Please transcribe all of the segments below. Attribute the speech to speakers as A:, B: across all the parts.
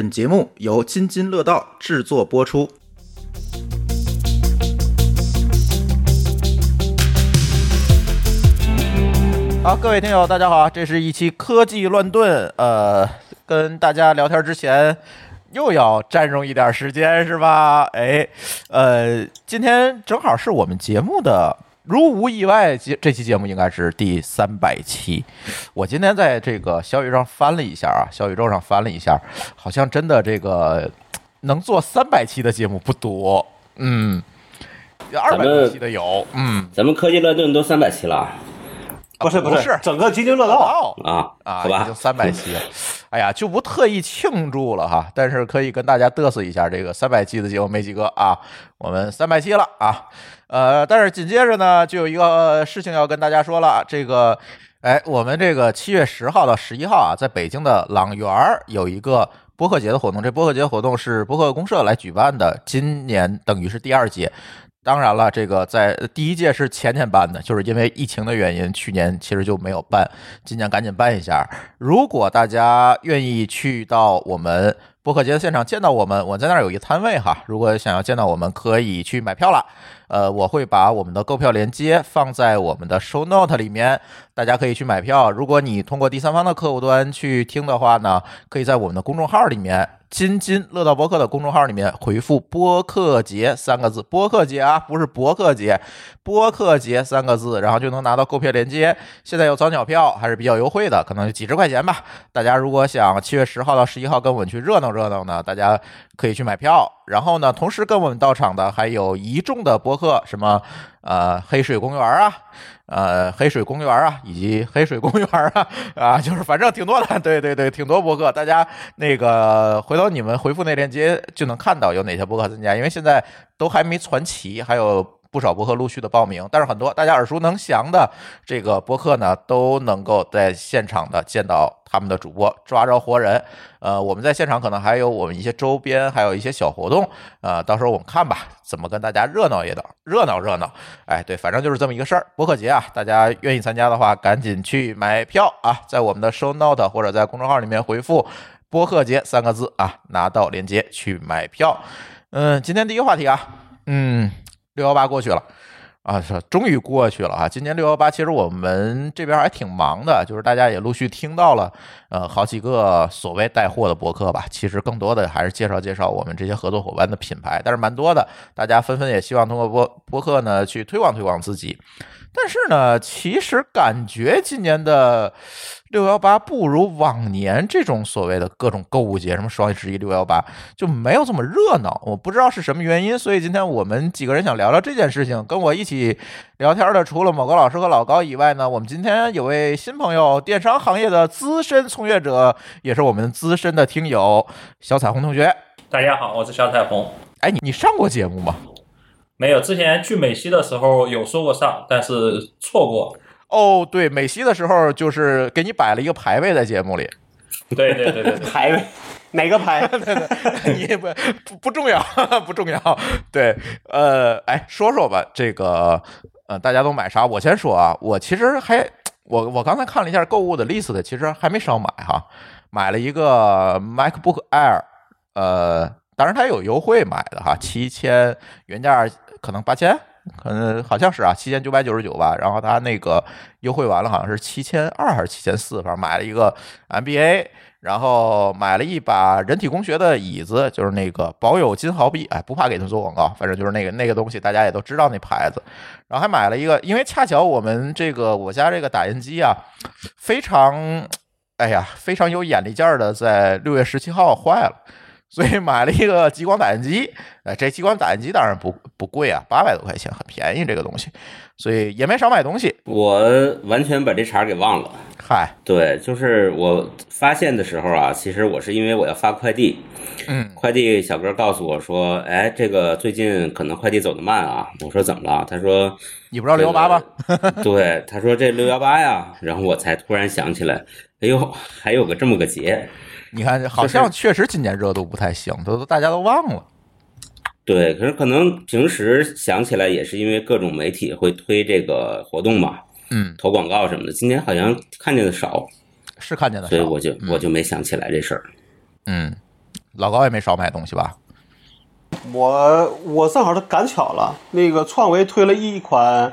A: 本节目由津津乐道制作播出。好，各位听友，大家好，这是一期科技乱炖。呃，跟大家聊天之前，又要占用一点时间，是吧？哎，呃，今天正好是我们节目的。如无意外，节这期节目应该是第三百期。我今天在这个小宇宙上翻了一下啊，小宇宙上翻了一下，好像真的这个能做三百期的节目不多。嗯，二百多期的有。嗯，
B: 咱们科技乱炖都三百期了。
A: 不
C: 是不
A: 是，
C: 整个津津乐道
B: 啊
A: 啊，已经三百期了。哎呀，就不特意庆祝了哈，但是可以跟大家嘚瑟一下，这个三百期的节目没几个啊，我们三百期了啊。呃，但是紧接着呢，就有一个事情要跟大家说了，这个，哎，我们这个七月十号到十一号啊，在北京的朗园儿有一个播客节的活动，这播客节活动是播客公社来举办的，今年等于是第二届。当然了，这个在第一届是前年办的，就是因为疫情的原因，去年其实就没有办，今年赶紧办一下。如果大家愿意去到我们播客节的现场见到我们，我在那儿有一摊位哈，如果想要见到我们，可以去买票了。呃，我会把我们的购票链接放在我们的 show note 里面，大家可以去买票。如果你通过第三方的客户端去听的话呢，可以在我们的公众号里面。津津乐道博客的公众号里面回复“播客节”三个字，“播客节”啊，不是博客节，“播客节”三个字，然后就能拿到购票链接。现在有早鸟票，还是比较优惠的，可能几十块钱吧。大家如果想七月十号到十一号跟我们去热闹热闹呢，大家可以去买票。然后呢，同时跟我们到场的还有一众的博客，什么呃黑水公园啊。呃，黑水公园啊，以及黑水公园啊，啊，就是反正挺多的，对对对，挺多博客，大家那个回头你们回复那链接就能看到有哪些博客参加，因为现在都还没传奇，还有。不少博客陆续的报名，但是很多大家耳熟能详的这个博客呢，都能够在现场的见到他们的主播，抓着活人。呃，我们在现场可能还有我们一些周边，还有一些小活动。呃，到时候我们看吧，怎么跟大家热闹一点，热闹热闹。哎，对，反正就是这么一个事儿。博客节啊，大家愿意参加的话，赶紧去买票啊，在我们的 show note 或者在公众号里面回复“博客节”三个字啊，拿到链接去买票。嗯，今天第一个话题啊，嗯。六幺八过去了，啊，终于过去了啊！今年六幺八，其实我们这边还挺忙的，就是大家也陆续听到了，呃，好几个所谓带货的博客吧。其实更多的还是介绍介绍我们这些合作伙伴的品牌，但是蛮多的，大家纷纷也希望通过播博客呢去推广推广自己。但是呢，其实感觉今年的六幺八不如往年这种所谓的各种购物节，什么双十一、六幺八就没有这么热闹。我不知道是什么原因，所以今天我们几个人想聊聊这件事情。跟我一起聊天的，除了某个老师和老高以外呢，我们今天有位新朋友，电商行业的资深从业者，也是我们资深的听友小彩虹同学。
D: 大家好，我是小彩虹。
A: 哎，你你上过节目吗？
D: 没有，之前去美西的时候有说过上，但是错过。
A: 哦，对，美西的时候就是给你摆了一个排位在节目里。
D: 对对对对，
C: 排位哪个排？
A: 你也不不不重要，不重要。对，呃，哎，说说吧，这个呃，大家都买啥？我先说啊，我其实还我我刚才看了一下购物的 list，其实还没少买哈，买了一个 MacBook Air，呃，当然它有优惠买的哈，七千原价。可能八千，可能好像是啊，七千九百九十九吧。然后他那个优惠完了，好像是七千二还是七千四，反正买了一个 MBA，然后买了一把人体工学的椅子，就是那个保有金豪币，哎，不怕给他做广告，反正就是那个那个东西，大家也都知道那牌子。然后还买了一个，因为恰巧我们这个我家这个打印机啊，非常，哎呀，非常有眼力劲儿的，在六月十七号坏了。所以买了一个激光打印机，哎，这激光打印机当然不不贵啊，八百多块钱，很便宜这个东西，所以也没少买东西。
B: 我完全把这茬给忘了。
A: 嗨，
B: 对，就是我发现的时候啊，其实我是因为我要发快递，
A: 嗯，
B: 快递小哥告诉我说，哎，这个最近可能快递走得慢啊。我说怎么了？他说
A: 你不知道六幺八吗？
B: 对，他说这六幺八呀，然后我才突然想起来，哎呦，还有个这么个节。
A: 你看，好像确实今年热度不太行，都都大家都忘了。
B: 对，可是可能平时想起来也是因为各种媒体会推这个活动嘛，
A: 嗯，
B: 投广告什么的。今年好像看见的少，
A: 是看见的
B: 少，所以我就我就没想起来这事儿。
A: 嗯，老高也没少买东西吧？
C: 我我正好是赶巧了，那个创维推了一款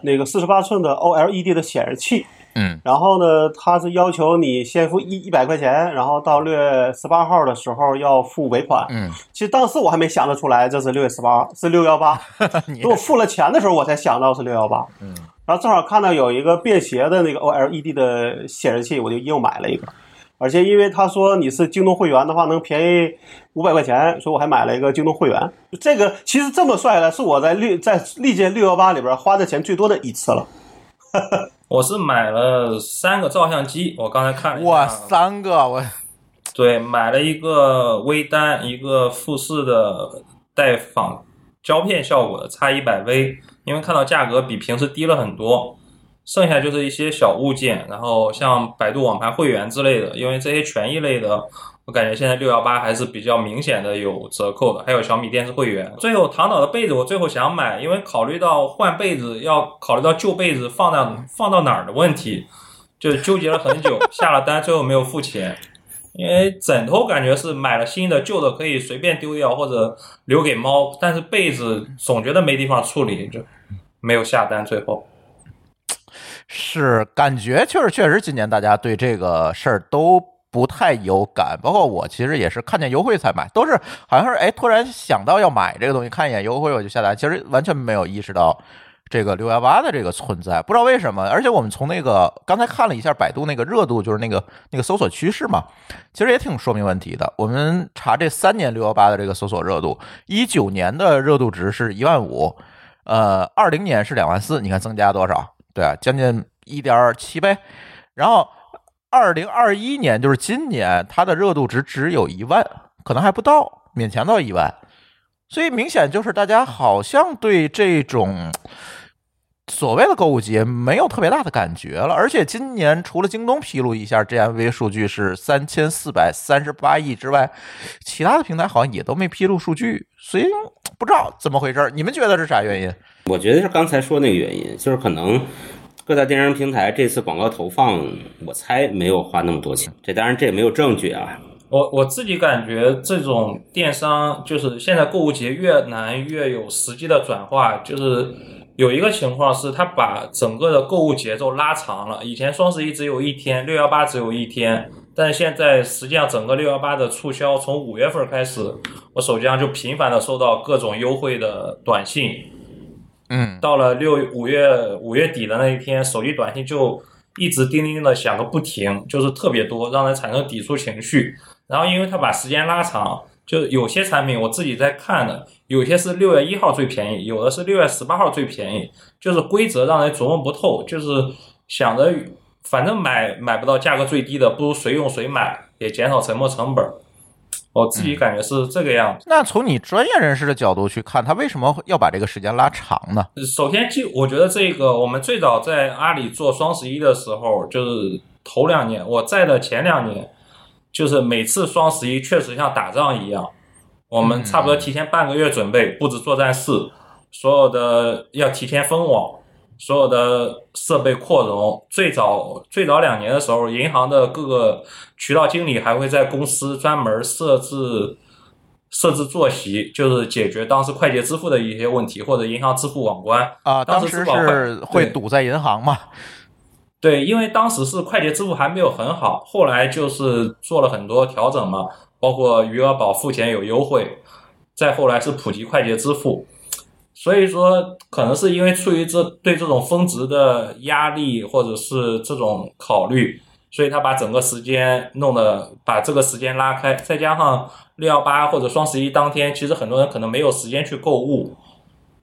C: 那个四十八寸的 OLED 的显示器，
A: 嗯
C: 然后呢，他是要求你先付一一百块钱，然后到六月十八号的时候要付尾款。
A: 嗯，
C: 其实当时我还没想得出来这是六月十八，是六幺八。
A: 你
C: 等我付了钱的时候，我才想到是六幺八。
A: 嗯，
C: 然后正好看到有一个便携的那个 OLED 的显示器，我就又买了一个。而且因为他说你是京东会员的话，能便宜五百块钱，所以我还买了一个京东会员。这个其实这么算下来，是我在历在历届六幺八里边花的钱最多的一次了。
D: 我是买了三个照相机，我刚才看了一下，
A: 哇，三个我
D: 对，买了一个微单，一个富士的带仿胶片效果的 X 一百 V，因为看到价格比平时低了很多，剩下就是一些小物件，然后像百度网盘会员之类的，因为这些权益类的，我感觉现在六幺八还是比较明显的有折扣的，还有小米电视会员。最后唐导的被子我最后想买，因为考虑到换被子要考虑到旧被子放到放到哪儿的问题，就纠结了很久，下了单最后没有付钱。因为枕头感觉是买了新的，旧的可以随便丢掉或者留给猫，但是被子总觉得没地方处理，就没有下单。最后，
A: 是感觉确实确实今年大家对这个事儿都不太有感，包括我其实也是看见优惠才买，都是好像是哎突然想到要买这个东西，看一眼优惠我就下单，其实完全没有意识到这个六幺八的这个存在，不知道为什么。而且我们从那个刚才看了一下百度那个热度，就是那个那个搜索趋势嘛，其实也挺说明问题的。我们查这三年六幺八的这个搜索热度，一九年的热度值是一万五，呃，二零年是两万四，你看增加多少？对啊，将近一点七倍。然后二零二一年就是今年，它的热度值只有一万，可能还不到，勉强到一万。所以明显就是大家好像对这种所谓的购物节没有特别大的感觉了。而且今年除了京东披露一下 GMV 数据是三千四百三十八亿之外，其他的平台好像也都没披露数据，所以不知道怎么回事。你们觉得是啥原因？
B: 我觉得是刚才说那个原因，就是可能各大电商平台这次广告投放，我猜没有花那么多钱。这当然这也没有证据啊。
D: 我我自己感觉这种电商就是现在购物节越难越有实际的转化，就是有一个情况是他把整个的购物节奏拉长了。以前双十一只有一天，六幺八只有一天，但是现在实际上整个六幺八的促销从五月份开始，我手机上就频繁的收到各种优惠的短信。
A: 嗯，
D: 到了六五月五月底的那一天，手机短信就一直叮叮的响个不停，就是特别多，让人产生抵触情绪。然后因为他把时间拉长，就有些产品我自己在看的，有些是六月一号最便宜，有的是六月十八号最便宜，就是规则让人琢磨不透，就是想着反正买买不到价格最低的，不如谁用谁买，也减少沉没成本。我自己感觉是这个样子。
A: 那从你专业人士的角度去看，他为什么要把这个时间拉长呢？
D: 首先，就我觉得这个，我们最早在阿里做双十一的时候，就是头两年，我在的前两年，就是每次双十一确实像打仗一样，我们差不多提前半个月准备布置作战室，所有的要提前封网，所有的设备扩容。最早最早两年的时候，银行的各个渠道经理还会在公司专门设置。设置坐席，就是解决当时快捷支付的一些问题，或者银行支付网关
A: 啊，当时是会堵在银行嘛？
D: 对，因为当时是快捷支付还没有很好，后来就是做了很多调整嘛，包括余额宝付钱有优惠，再后来是普及快捷支付，所以说可能是因为出于这对这种峰值的压力或者是这种考虑，所以他把整个时间弄得把这个时间拉开，再加上六幺八或者双十一当天，其实很多人可能没有时间去购物，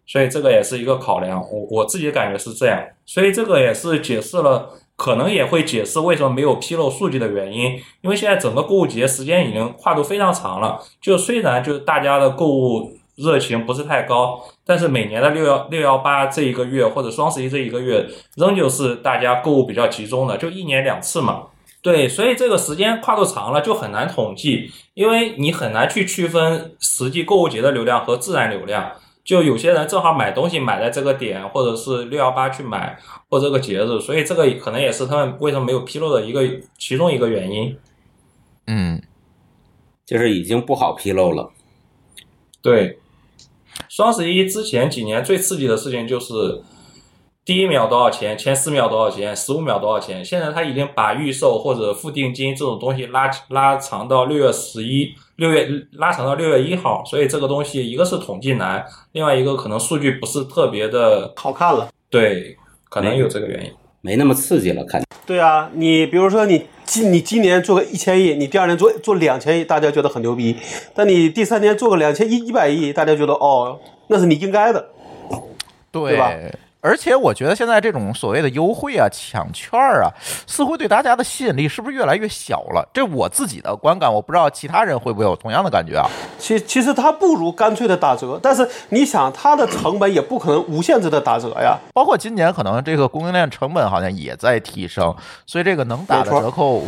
D: 所以这个也是一个考量。我我自己感觉是这样，所以这个也是解释了，可能也会解释为什么没有披露数据的原因。因为现在整个购物节时间已经跨度非常长了，就虽然就是大家的购物热情不是太高，但是每年的六幺六幺八这一个月或者双十一这一个月，仍旧是大家购物比较集中的，就一年两次嘛。对，所以这个时间跨度长了就很难统计，因为你很难去区分实际购物节的流量和自然流量。就有些人正好买东西买在这个点，或者是六幺八去买，或者这个节日，所以这个可能也是他们为什么没有披露的一个其中一个原因。
A: 嗯，
B: 就是已经不好披露了。
D: 对，双十一之前几年最刺激的事情就是第一秒多少钱，前四秒多少钱，十五秒多少钱。现在他已经把预售或者付定金这种东西拉拉长到六月十一，六月拉长到六月一号，所以这个东西一个是统计难，另外一个可能数据不是特别的
C: 好看了。
D: 对，可能有这个原因。
B: 没那么刺激了，看
C: 对啊，你比如说你今你今年做个一千亿，你第二年做做两千亿，大家觉得很牛逼；但你第三年做个两千一一百亿，大家觉得哦，那是你应该的。
A: 对
C: 对吧
A: 而且我觉得现在这种所谓的优惠啊、抢券啊，似乎对大家的吸引力是不是越来越小了？这我自己的观感，我不知道其他人会不会有同样的感觉啊？
C: 其其实它不如干脆的打折，但是你想，它的成本也不可能无限制的打折呀。
A: 包括今年可能这个供应链成本好像也在提升，所以这个能打的折扣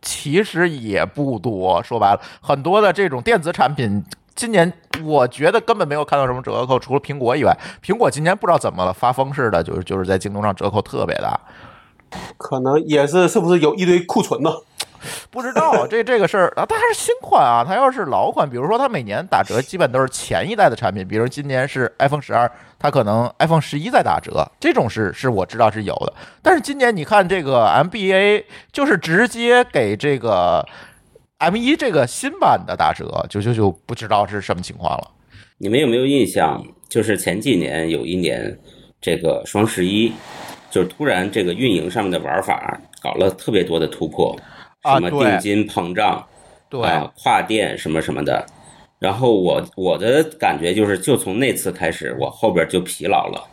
A: 其实也不多。说白了，很多的这种电子产品。今年我觉得根本没有看到什么折扣，除了苹果以外，苹果今年不知道怎么了，发疯似的，就是就是在京东上折扣特别大。
C: 可能也是是不是有一堆库存呢？
A: 不知道这这个事儿啊，它还是新款啊。它要是老款，比如说它每年打折，基本都是前一代的产品，比如今年是 iPhone 十二，它可能 iPhone 十一在打折，这种是是我知道是有的。但是今年你看这个 MBA，就是直接给这个 M 一这个新版的打折，就就就不知道是什么情况了。
B: 你们有没有印象？就是前几年有一年，这个双十一，就是突然这个运营上面的玩法搞了特别多的突破，什么
A: 啊
B: 定金膨胀，
A: 对，
B: 啊，跨店什么什么的。然后我我的感觉就是，就从那次开始，我后边就疲劳了，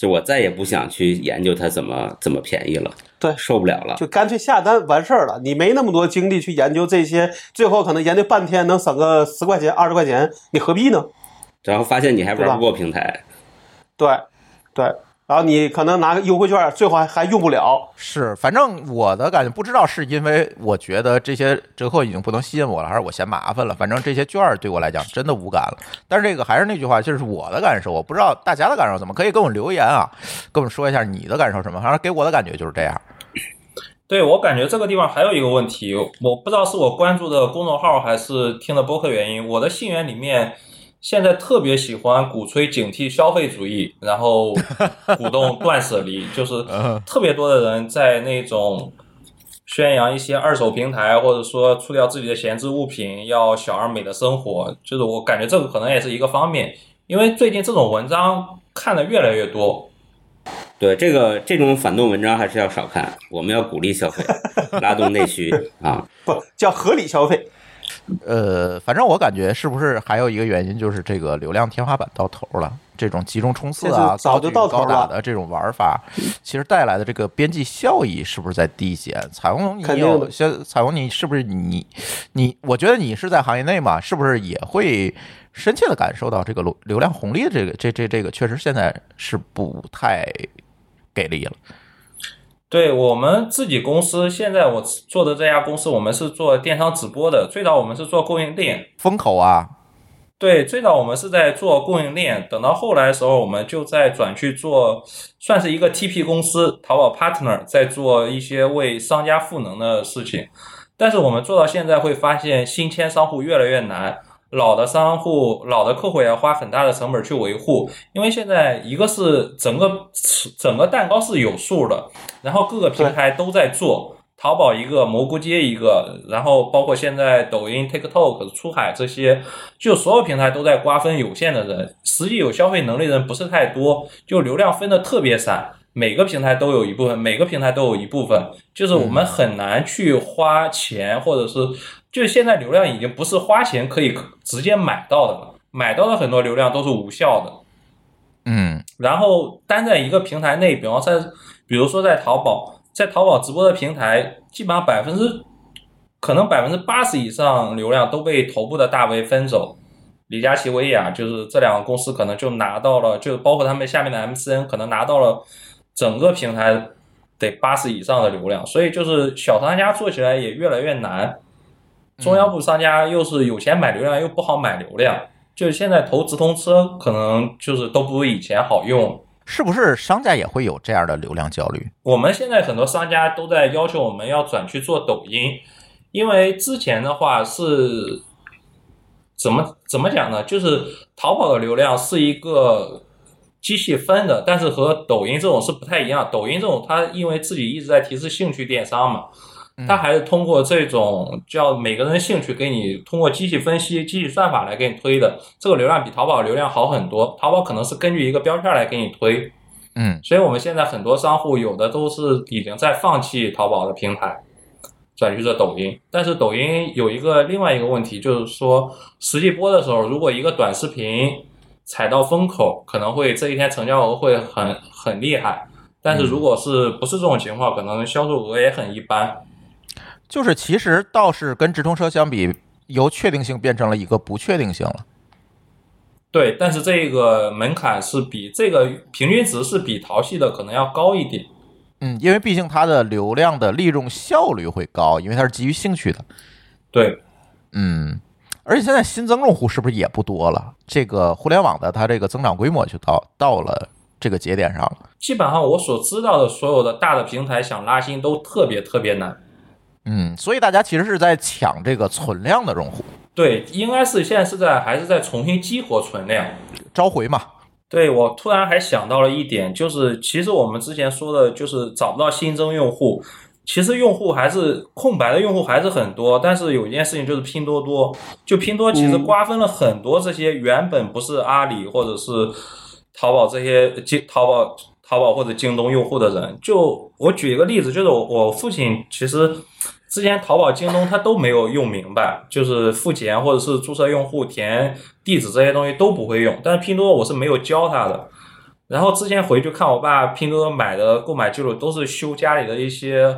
B: 就我再也不想去研究它怎么怎么便宜了，
C: 对
B: 受不了了。
C: 就干脆下单完事儿了。你没那么多精力去研究这些，最后可能研究半天能省个十块钱、二十块钱，你何必呢？
B: 然后发现你还玩不过平台，
C: 对，对。然后你可能拿个优惠券，最后还还用不了。
A: 是，反正我的感觉不知道是因为我觉得这些折扣已经不能吸引我了，还是我嫌麻烦了。反正这些券对我来讲真的无感了。但是这个还是那句话，就是我的感受，我不知道大家的感受怎么，可以跟我留言啊，跟我们说一下你的感受什么。反正给我的感觉就是这样。
D: 对我感觉这个地方还有一个问题，我不知道是我关注的公众号还是听的播客原因，我的信源里面现在特别喜欢鼓吹警惕消费主义，然后鼓动 断舍离，就是特别多的人在那种宣扬一些二手平台，或者说出掉自己的闲置物品，要小而美的生活，就是我感觉这个可能也是一个方面，因为最近这种文章看的越来越多，
B: 对这个这种反动文章还是要少看，我们要鼓励消费，拉动内需 啊。
C: 不叫合理消费。
A: 呃，反正我感觉是不是还有一个原因，就是这个流量天花板到头了，这种集中冲刺啊、
C: 早就
A: 高举
C: 到头了
A: 高打的这种玩法，其实带来的这个边际效益是不是在递减？彩虹，你有现彩虹，你是不是你你？我觉得你是在行业内嘛，是不是也会深切的感受到这个流流量红利的这个这这这个确实现在是不太给力了。
D: 对我们自己公司，现在我做的这家公司，我们是做电商直播的。最早我们是做供应链，
A: 风口啊，
D: 对，最早我们是在做供应链，等到后来的时候，我们就在转去做，算是一个 TP 公司，淘宝 partner，在做一些为商家赋能的事情。但是我们做到现在会发现，新签商户越来越难，老的商户、老的客户也要花很大的成本去维护，因为现在一个是整个整个蛋糕是有数的，然后各个平台都在做。淘宝一个，蘑菇街一个，然后包括现在抖音、TikTok、出海这些，就所有平台都在瓜分有限的人，实际有消费能力的人不是太多，就流量分的特别散，每个平台都有一部分，每个平台都有一部分，就是我们很难去花钱，或者是就现在流量已经不是花钱可以直接买到的了，买到的很多流量都是无效的。
A: 嗯，
D: 然后单在一个平台内，比方在，比如说在淘宝，在淘宝直播的平台，基本上百分之，可能百分之八十以上流量都被头部的大 V 分走。李佳琦、薇娅，就是这两个公司可能就拿到了，就包括他们下面的 MCN，可能拿到了整个平台得八十以上的流量，所以就是小商家做起来也越来越难。中央部商家又是有钱买流量，又不好买流量，就是现在投直通车可能就是都不如以前好用。
A: 是不是商家也会有这样的流量焦虑？
D: 我们现在很多商家都在要求我们要转去做抖音，因为之前的话是怎么怎么讲呢？就是淘宝的流量是一个机器分的，但是和抖音这种是不太一样。抖音这种它因为自己一直在提示兴趣电商嘛，它还是通过这种叫每个人兴趣给你通过机器分析、机器算法来给你推的，这个流量比淘宝流量好很多。淘宝可能是根据一个标签来给你推，
A: 嗯
D: 所以我们现在很多商户有的都是已经在放弃淘宝的平台，转去做抖音。但是抖音有一个另外一个问题，就是说实际播的时候，如果一个短视频踩到风口，可能会这一天成交额会很很厉害。但是如果是不是这种情况，可能销售额也很一般。
A: 就是其实倒是跟直通车相比，由确定性变成了一个不确定性了。
D: 对，但是这个门槛是比这个平均值是比淘系的可能要高一点。
A: 嗯，因为毕竟它的流量的利用效率会高，因为它是基于兴趣的。
D: 对，
A: 嗯，而且现在新增用户是不是也不多了？这个互联网的它这个增长规模就到到了这个节点上了。
D: 基本上我所知道的所有的大的平台想拉新都特别特别难。
A: 嗯，所以大家其实是在抢这个存量的用户，
D: 对，应该是现在是在还是在重新激活存量。
A: 召回嘛。
D: 对我突然还想到了一点，就是其实我们之前说的，就是找不到新增用户，其实用户还是空白的用户还是很多。但是有一件事情就是拼多多，就拼多多其实瓜分了很多这些原本不是阿里或者是淘宝这些京淘宝淘宝或者京东用户的人。就我举一个例子，就是我我父亲其实。之前淘宝、京东他都没有用明白，就是付钱或者是注册用户、填地址这些东西都不会用。但是拼多多我是没有教他的。然后之前回去看我爸拼多多买的购买记录，都是修家里的一些，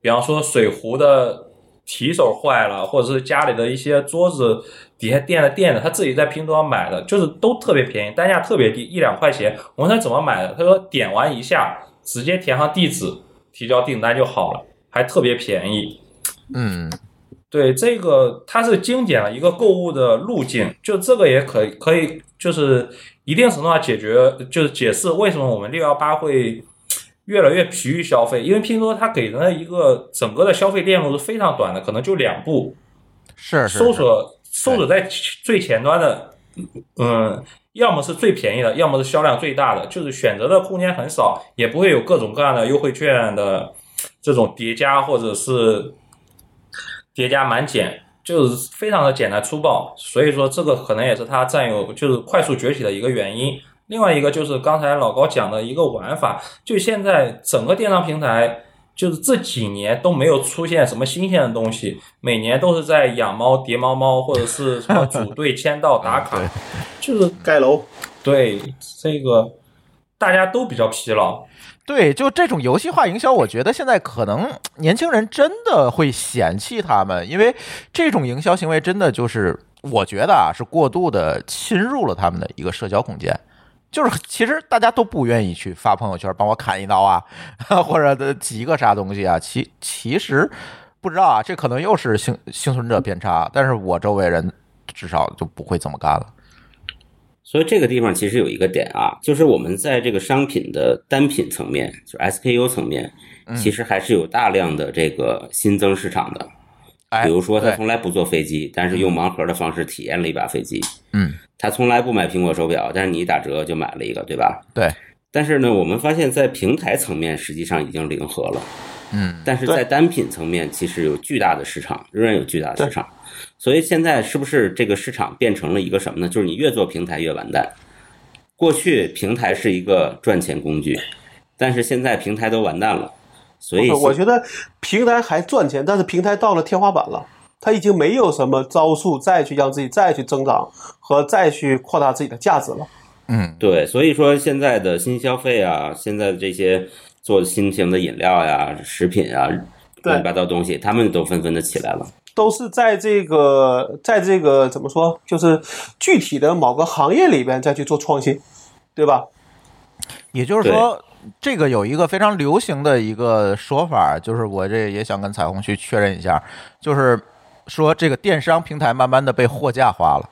D: 比方说水壶的提手坏了，或者是家里的一些桌子底下垫的垫的，他自己在拼多多买的，就是都特别便宜，单价特别低，一两块钱。我问他怎么买的，他说点完一下，直接填上地址，提交订单就好了，还特别便宜。
A: 嗯，
D: 对，这个它是精简了一个购物的路径，就这个也可以可以，就是一定程度上解决，就是解释为什么我们六幺八会越来越疲于消费，因为拼多多它给人的一个整个的消费链路是非常短的，可能就两步，
A: 是是
D: 搜索搜索在最前端的，嗯。要么是最便宜的，要么是销量最大的，就是选择的空间很少，也不会有各种各样的优惠券的这种叠加或者是叠加满减，就是非常的简单粗暴，所以说这个可能也是它占有就是快速崛起的一个原因。另外一个就是刚才老高讲的一个玩法，就现在整个电商平台，就是这几年都没有出现什么新鲜的东西，每年都是在养猫、叠猫猫，或者是什么组队签到打 卡，就是
C: 盖楼。
D: 对这个大家都比较疲劳。
A: 对，就这种游戏化营销，我觉得现在可能年轻人真的会嫌弃他们，因为这种营销行为真的就是，我觉得啊，是过度的侵入了他们的一个社交空间。就是其实大家都不愿意去发朋友圈，帮我砍一刀啊，或者集个啥东西啊。其其实不知道啊，这可能又是幸幸存者偏差，但是我周围人至少就不会这么干了。
B: 所以这个地方其实有一个点啊，就是我们在这个商品的单品层面，就是 SKU 层面，其实还是有大量的这个新增市场的。
A: 哎，
B: 比如说他从来不坐飞机，但是用盲盒的方式体验了一把飞机。
A: 嗯，
B: 他从来不买苹果手表，但是你一打折就买了一个，对吧？
A: 对，
B: 但是呢，我们发现，在平台层面实际上已经零和了，
A: 嗯，
B: 但是在单品层面其实有巨大的市场，仍然有巨大的市场。所以现在是不是这个市场变成了一个什么呢？就是你越做平台越完蛋。过去平台是一个赚钱工具，但是现在平台都完蛋了，所以
C: 我觉得平台还赚钱，但是平台到了天花板了，它已经没有什么招数再去让自己再去增长和再去扩大自己的价值了。
A: 嗯，
B: 对，所以说现在的新消费啊，现在的这些做新型的饮料呀、食品啊，乱七八糟东西，他们都纷纷的起来了。
C: 都是在这个，在这个怎么说，就是具体的某个行业里边再去做创新，对吧？
A: 也就是说，这个有一个非常流行的一个说法，就是我这也想跟彩虹去确认一下，就是说这个电商平台慢慢的被货架化了。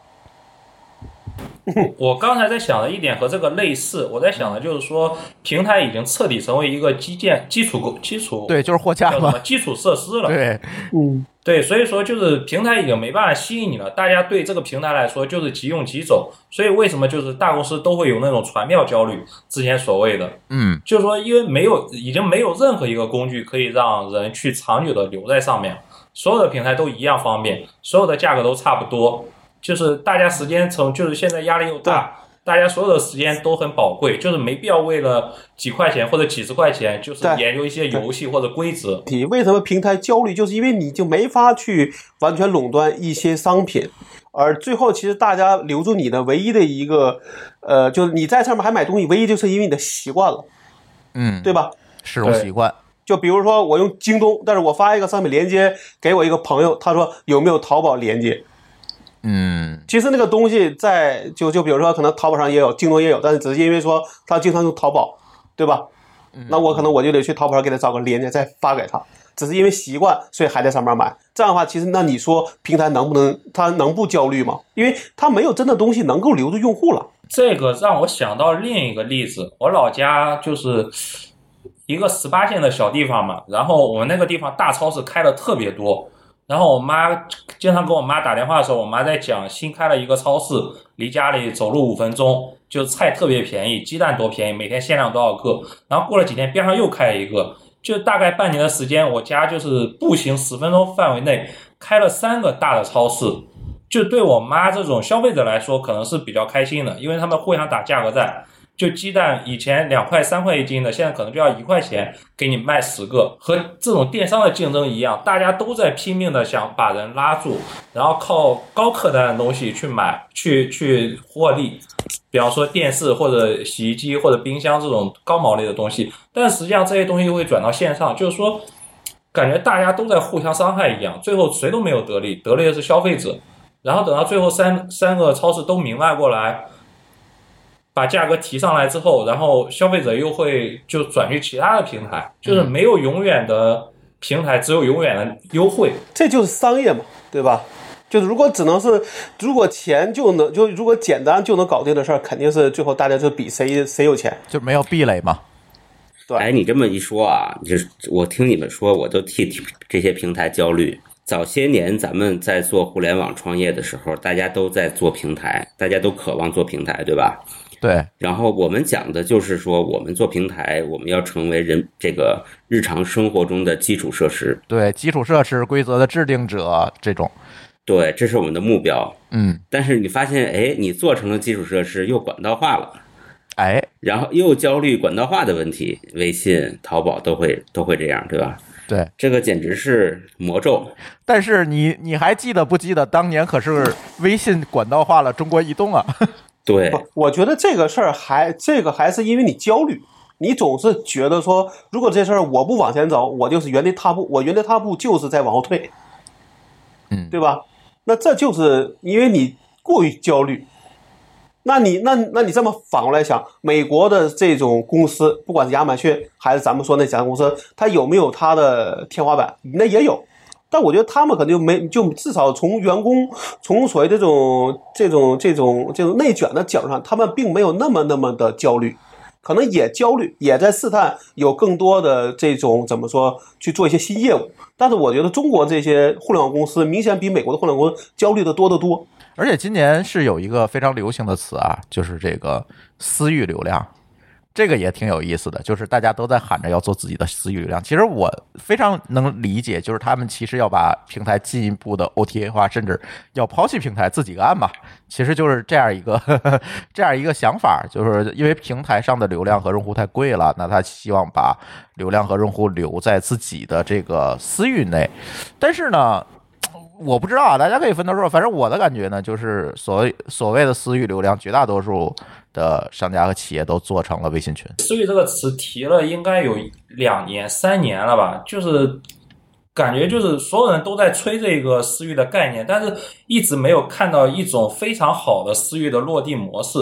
D: 我刚才在想的一点和这个类似，我在想的就是说，平台已经彻底成为一个基建基础构基础
A: 对，就是货架
D: 叫什么
A: 嘛。
D: 基础设施了。
A: 对，
C: 嗯，
D: 对，所以说就是平台已经没办法吸引你了，大家对这个平台来说就是即用即走，所以为什么就是大公司都会有那种传票焦虑？之前所谓的，
A: 嗯，
D: 就是说因为没有已经没有任何一个工具可以让人去长久的留在上面，所有的平台都一样方便，所有的价格都差不多，就是大家时间成就是现在压力又大。大家所有的时间都很宝贵，就是没必要为了几块钱或者几十块钱，就是研究一些游戏或者规则。
C: 你为什么平台焦虑，就是因为你就没法去完全垄断一些商品，而最后其实大家留住你的唯一的一个，呃，就是你在上面还买东西，唯一就是因为你的习惯了，
A: 嗯，
C: 对吧？
A: 使用习惯。
C: 就比如说我用京东，但是我发一个商品链接给我一个朋友，他说有没有淘宝链接？
A: 嗯，
C: 其实那个东西在就就比如说可能淘宝上也有，京东也有，但是只是因为说他经常用淘宝，对吧？那我可能我就得去淘宝上给他找个链接再发给他，只是因为习惯，所以还在上面买。这样的话，其实那你说平台能不能他能不焦虑吗？因为他没有真的东西能够留住用户了。
D: 这个让我想到另一个例子，我老家就是一个十八线的小地方嘛，然后我们那个地方大超市开的特别多，然后我妈经常给我妈打电话的时候，我妈在讲新开了一个超市，离家里走路五分钟，就菜特别便宜，鸡蛋多便宜，每天限量多少个，然后过了几天边上又开了一个，就大概半年的时间，我家就是步行十分钟范围内开了三个大的超市。就对我妈这种消费者来说，可能是比较开心的，因为他们互相打价格战。就鸡蛋以前两块三块一斤的，现在可能就要一块钱给你卖十个，和这种电商的竞争一样，大家都在拼命的想把人拉住，然后靠高客单的东西去买，去去获利。比方说电视或者洗衣机或者冰箱这种高毛利的东西，但实际上这些东西又会转到线上，就是说，感觉大家都在互相伤害一样，最后谁都没有得利，得利的是消费者。然后等到最后三三个超市都明白过来，把价格提上来之后，然后消费者又会就转去其他的平台，就是没有永远的平台，只有永远的优惠。
C: 这就是商业嘛，对吧？就是如果只能是，如果钱就能就如果简单就能搞定的事儿，肯定是最后大家就比谁谁有钱。
A: 就没有壁垒嘛。
C: 对
B: 哎，你这么一说啊，就是我听你们说，我都替这些平台焦虑。早些年咱们在做互联网创业的时候，大家都在做平台，大家都渴望做平台，对吧？
A: 对，
B: 然后我们讲的就是说，我们做平台，我们要成为人这个日常生活中的基础设施。
A: 对，基础设施规则的制定者这种，
B: 对，这是我们的目标。
A: 嗯，
B: 但是你发现，哎，你做成了基础设施，又管道化了，
A: 哎，
B: 然后又焦虑管道化的问题，微信、淘宝都会都会这样，对吧？
A: 对。
B: 这个简直是魔咒。
A: 但是你你还记得不记得当年可是微信管道化了中国移动啊？
B: 对，
C: 不，我觉得这个事儿还这个还是因为你焦虑，你总是觉得说，如果这事儿我不往前走，我就是原地踏步，我原地踏步就是在往后退，
A: 嗯，
C: 对吧？那这就是因为你过于焦虑。那你那那你这么反过来想，美国的这种公司，不管是亚马逊还是咱们说那几家公司，它有没有它的天花板？那也有，但我觉得他们可能就没，就至少从员工从所谓这种这种这种这种内卷的角度上，他们并没有那么那么的焦虑，可能也焦虑，也在试探有更多的这种怎么说去做一些新业务。但是我觉得中国这些互联网公司明显比美国的互联网公司焦虑的多得多。
A: 而且今年是有一个非常流行的词啊，就是这个私域流量，这个也挺有意思的，就是大家都在喊着要做自己的私域流量。其实我非常能理解，就是他们其实要把平台进一步的 OTA 化，甚至要抛弃平台自己干嘛，其实就是这样一个 这样一个想法，就是因为平台上的流量和用户太贵了，那他希望把流量和用户留在自己的这个私域内，但是呢。我不知道啊，大家可以分头说。反正我的感觉呢，就是所谓所谓的私域流量，绝大多数的商家和企业都做成了微信群。
D: 私域这个词提了应该有两年、三年了吧，就是感觉就是所有人都在吹这个私域的概念，但是一直没有看到一种非常好的私域的落地模式。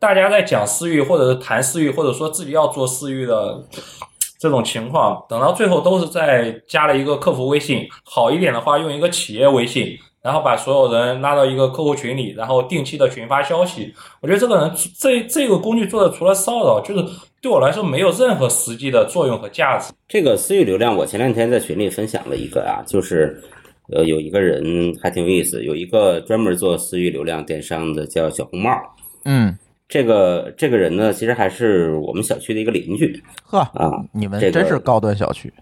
D: 大家在讲私域，或者是谈私域，或者说自己要做私域的这种情况，等到最后都是在加了一个客服微信，好一点的话用一个企业微信，然后把所有人拉到一个客户群里，然后定期的群发消息。我觉得这个人这这个工具做的除了骚扰，就是对我来说没有任何实际的作用和价值。
B: 这个私域流量，我前两天在群里分享了一个啊，就是呃有一个人还挺有意思，有一个专门做私域流量电商的叫小红帽。
A: 嗯，
B: 这个这个人呢，其实还是我们小区的一个邻居
A: 呵，
B: 啊。
A: 你们
B: 这个
A: 真是高端小区。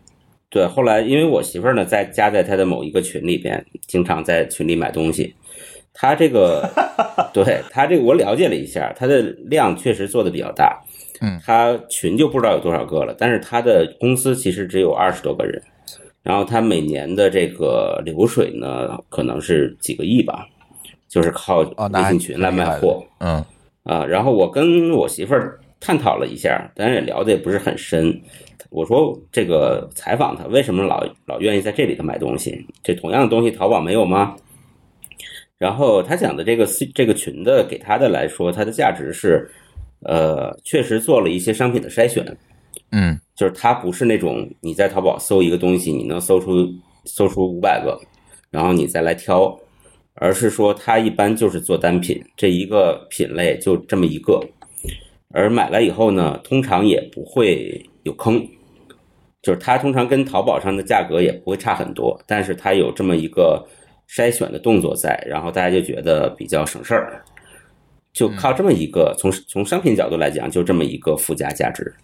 B: 对，后来因为我媳妇儿呢在加在他的某一个群里边，经常在群里买东西。他这个，对他这个我了解了一下，他的量确实做的比较大。
A: 嗯，
B: 他群就不知道有多少个了，但是他的公司其实只有二十多个人，然后他每年的这个流水呢，可能是几个亿吧，就是靠微信群来卖货。
A: 嗯
B: 啊，然后我跟我媳妇儿探讨了一下，当然也聊的也不是很深。我说这个采访他为什么老老愿意在这里头买东西？这同样的东西淘宝没有吗？然后他讲的这个这个群的给他的来说，它的价值是，呃，确实做了一些商品的筛选，
A: 嗯
B: 就是它不是那种你在淘宝搜一个东西，你能搜出搜出五百个，然后你再来挑，而是说它一般就是做单品，这一个品类就这么一个，而买来以后呢，通常也不会有坑，就是它通常跟淘宝上的价格也不会差很多，但是它有这么一个筛选的动作在，然后大家就觉得比较省事儿，就靠这么一个从从商品角度来讲，就这么一个附加价值。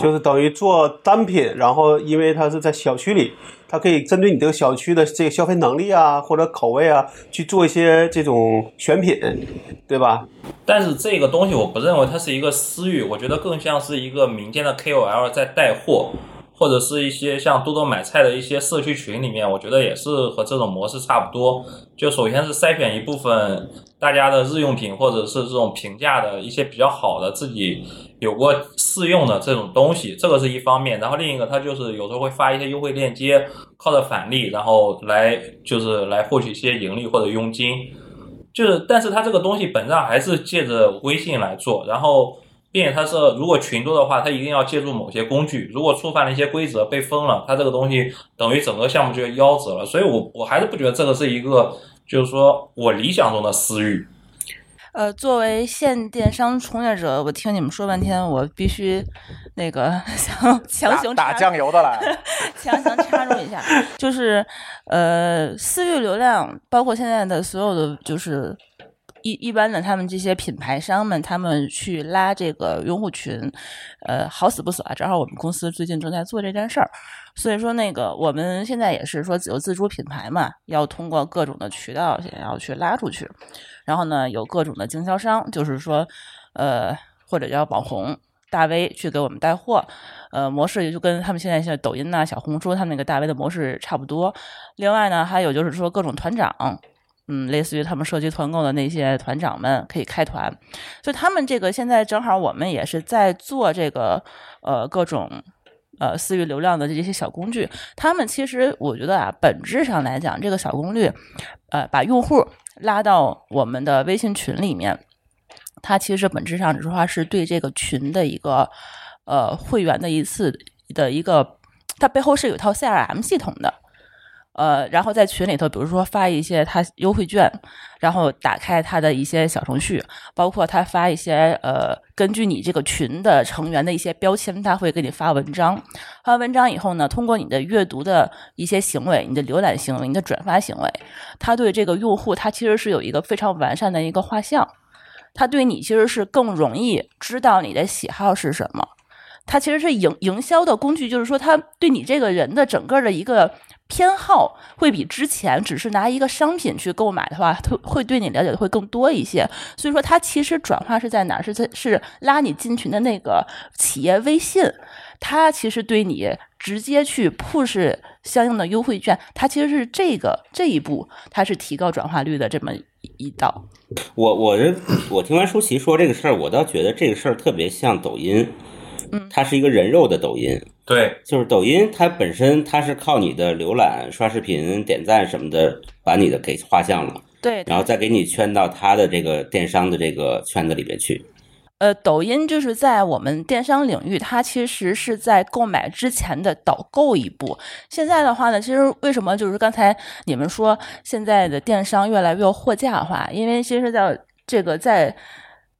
C: 就是等于做单品，然后因为它是在小区里，它可以针对你这个小区的这个消费能力啊或者口味啊去做一些这种选品，对吧？
D: 但是这个东西我不认为它是一个私域，我觉得更像是一个民间的 KOL 在带货，或者是一些像多多买菜的一些社区群里面，我觉得也是和这种模式差不多。就首先是筛选一部分大家的日用品，或者是这种平价的一些比较好的自己有过试用的这种东西，这个是一方面。然后另一个，他就是有时候会发一些优惠链接，靠着返利，然后来就是来获取一些盈利或者佣金。就是，但是他这个东西本质上还是借着微信来做，然后，并且他是如果群多的话，他一定要借助某些工具，如果触犯了一些规则被封了，他这个东西等于整个项目就夭折了。所以我我还是不觉得这个是一个，就是说我理想中的私域。
E: 呃，作为现电商从业者，我听你们说半天，我必须那个 想强行
A: 打打酱油的来。
E: 强行插入一下，就是呃，私域流量，包括现在的所有的就是一一般的他们这些品牌商们，他们去拉这个用户群，呃，好死不死啊！正好我们公司最近正在做这件事儿，所以说那个我们现在也是说有自主品牌嘛，要通过各种的渠道想要去拉出去，然后呢，有各种的经销商，就是说呃，或者叫网红。大 V 去给我们带货，呃，模式也就跟他们现在像抖音呐、小红书他们那个大 V 的模式差不多。另外呢，还有就是说各种团长，嗯，类似于他们社区团购的那些团长们可以开团，所以他们这个现在正好我们也是在做这个呃各种呃私域流量的这些小工具。他们其实我觉得啊，本质上来讲，这个小功率，呃，把用户拉到我们的微信群里面。它其实本质上只是话是对这个群的一个呃会员的一次的一个，它背后是有一套 CRM 系统的，呃，然后在群里头，比如说发一些它优惠券，然后打开它的一些小程序，包括它发一些呃根据你这个群的成员的一些标签，它会给你发文章，发完文章以后呢，通过你的阅读的一些行为，你的浏览行为，你的转发行为，它对这个用户它其实是有一个非常完善的一个画像。它对你其实是更容易知道你的喜好是什么，它其实是营营销的工具，就是说它对你这个人的整个的一个偏好，会比之前只是拿一个商品去购买的话，它会对你了解的会更多一些。所以说，它其实转化是在哪儿？是在是拉你进群的那个企业微信，它其实对你直接去 push 相应的优惠券，它其实是这个这一步，它是提高转化率的这么一道。
B: 我我这我听完舒淇说这个事儿，我倒觉得这个事儿特别像抖音，它是一个人肉的抖音，
D: 对，
B: 就是抖音它本身它是靠你的浏览、刷视频、点赞什么的，把你的给画像了，
E: 对，
B: 然后再给你圈到它的这个电商的这个圈子里边去。
E: 呃，抖音就是在我们电商领域，它其实是在购买之前的导购一步。现在的话呢，其实为什么就是刚才你们说现在的电商越来越货架化？因为其实在这个在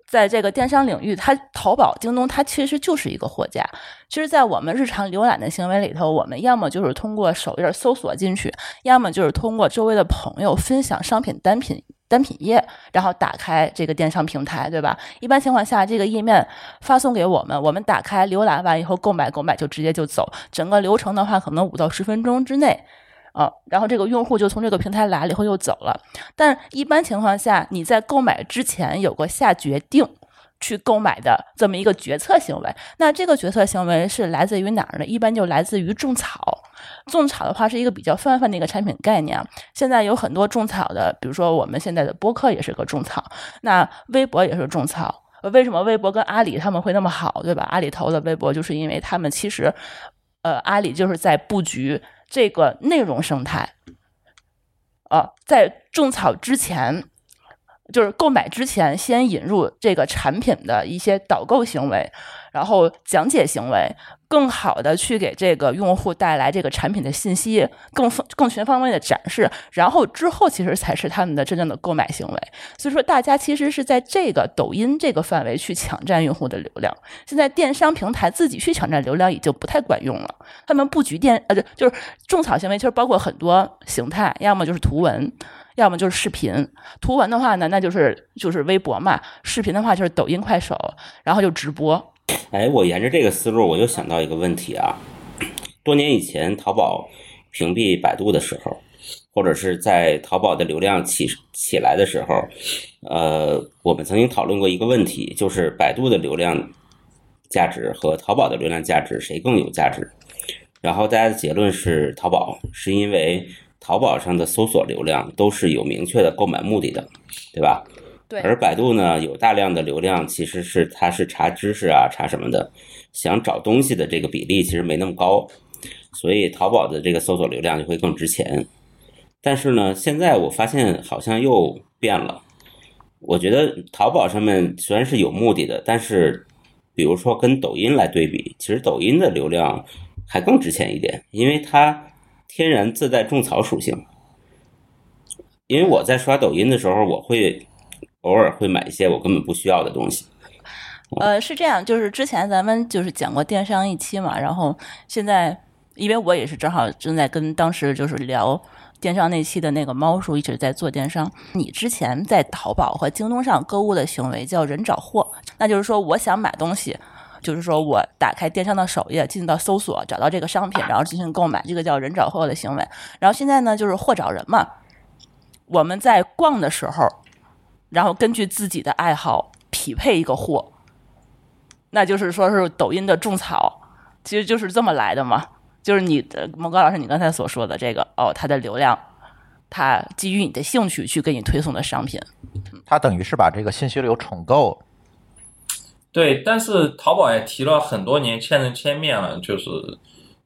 E: 在这个电商领域，它淘宝、京东它其实就是一个货架。其实，在我们日常浏览的行为里头，我们要么就是通过首页搜索进去，要么就是通过周围的朋友分享商品单品。单品页，然后打开这个电商平台，对吧？一般情况下，这个页面发送给我们，我们打开浏览完以后购买，购买就直接就走。整个流程的话，可能五到十分钟之内，啊，然后这个用户就从这个平台来了以后又走了。但一般情况下，你在购买之前有个下决定。去购买的这么一个决策行为，那这个决策行为是来自于哪儿呢？一般就来自于种草。种草的话是一个比较泛泛的一个产品概念。现在有很多种草的，比如说我们现在的播客也是个种草，那微博也是种草。为什么微博跟阿里他们会那么好，对吧？阿里投的微博，就是因为他们其实，呃，阿里就是在布局这个内容生态。啊，在种草之前。就是购买之前，先引入这个产品的一些导购行为，然后讲解行为，更好的去给这个用户带来这个产品的信息，更更全方位的展示，然后之后其实才是他们的真正的购买行为。所以说，大家其实是在这个抖音这个范围去抢占用户的流量。现在电商平台自己去抢占流量已经不太管用了，他们布局电呃，就就是种草行为，其实包括很多形态，要么就是图文。要么就是视频，图文的话呢，那就是就是微博嘛；视频的话就是抖音、快手，然后就直播。
B: 哎，我沿着这个思路，我又想到一个问题啊。多年以前，淘宝屏蔽百度的时候，或者是在淘宝的流量起起来的时候，呃，我们曾经讨论过一个问题，就是百度的流量价值和淘宝的流量价值谁更有价值？然后大家的结论是淘宝，是因为。淘宝上的搜索流量都是有明确的购买目的的，对吧？
E: 对。
B: 而百度呢，有大量的流量，其实是它是查知识啊，查什么的，想找东西的这个比例其实没那么高，所以淘宝的这个搜索流量就会更值钱。但是呢，现在我发现好像又变了。我觉得淘宝上面虽然是有目的的，但是比如说跟抖音来对比，其实抖音的流量还更值钱一点，因为它。天然自带种草属性，因为我在刷抖音的时候，我会偶尔会买一些我根本不需要的东西。
E: 呃，是这样，就是之前咱们就是讲过电商一期嘛，然后现在因为我也是正好正在跟当时就是聊电商那期的那个猫叔一直在做电商。你之前在淘宝和京东上购物的行为叫人找货，那就是说我想买东西。就是说我打开电商的首页，进到搜索，找到这个商品，然后进行购买，这个叫人找货的行为。然后现在呢，就是货找人嘛。我们在逛的时候，然后根据自己的爱好匹配一个货，那就是说是抖音的种草，其实就是这么来的嘛。就是你的某高老师，你刚才所说的这个哦，它的流量，它基于你的兴趣去给你推送的商品，
A: 它等于是把这个信息流重构。
D: 对，但是淘宝也提了很多年，千人千面了，就是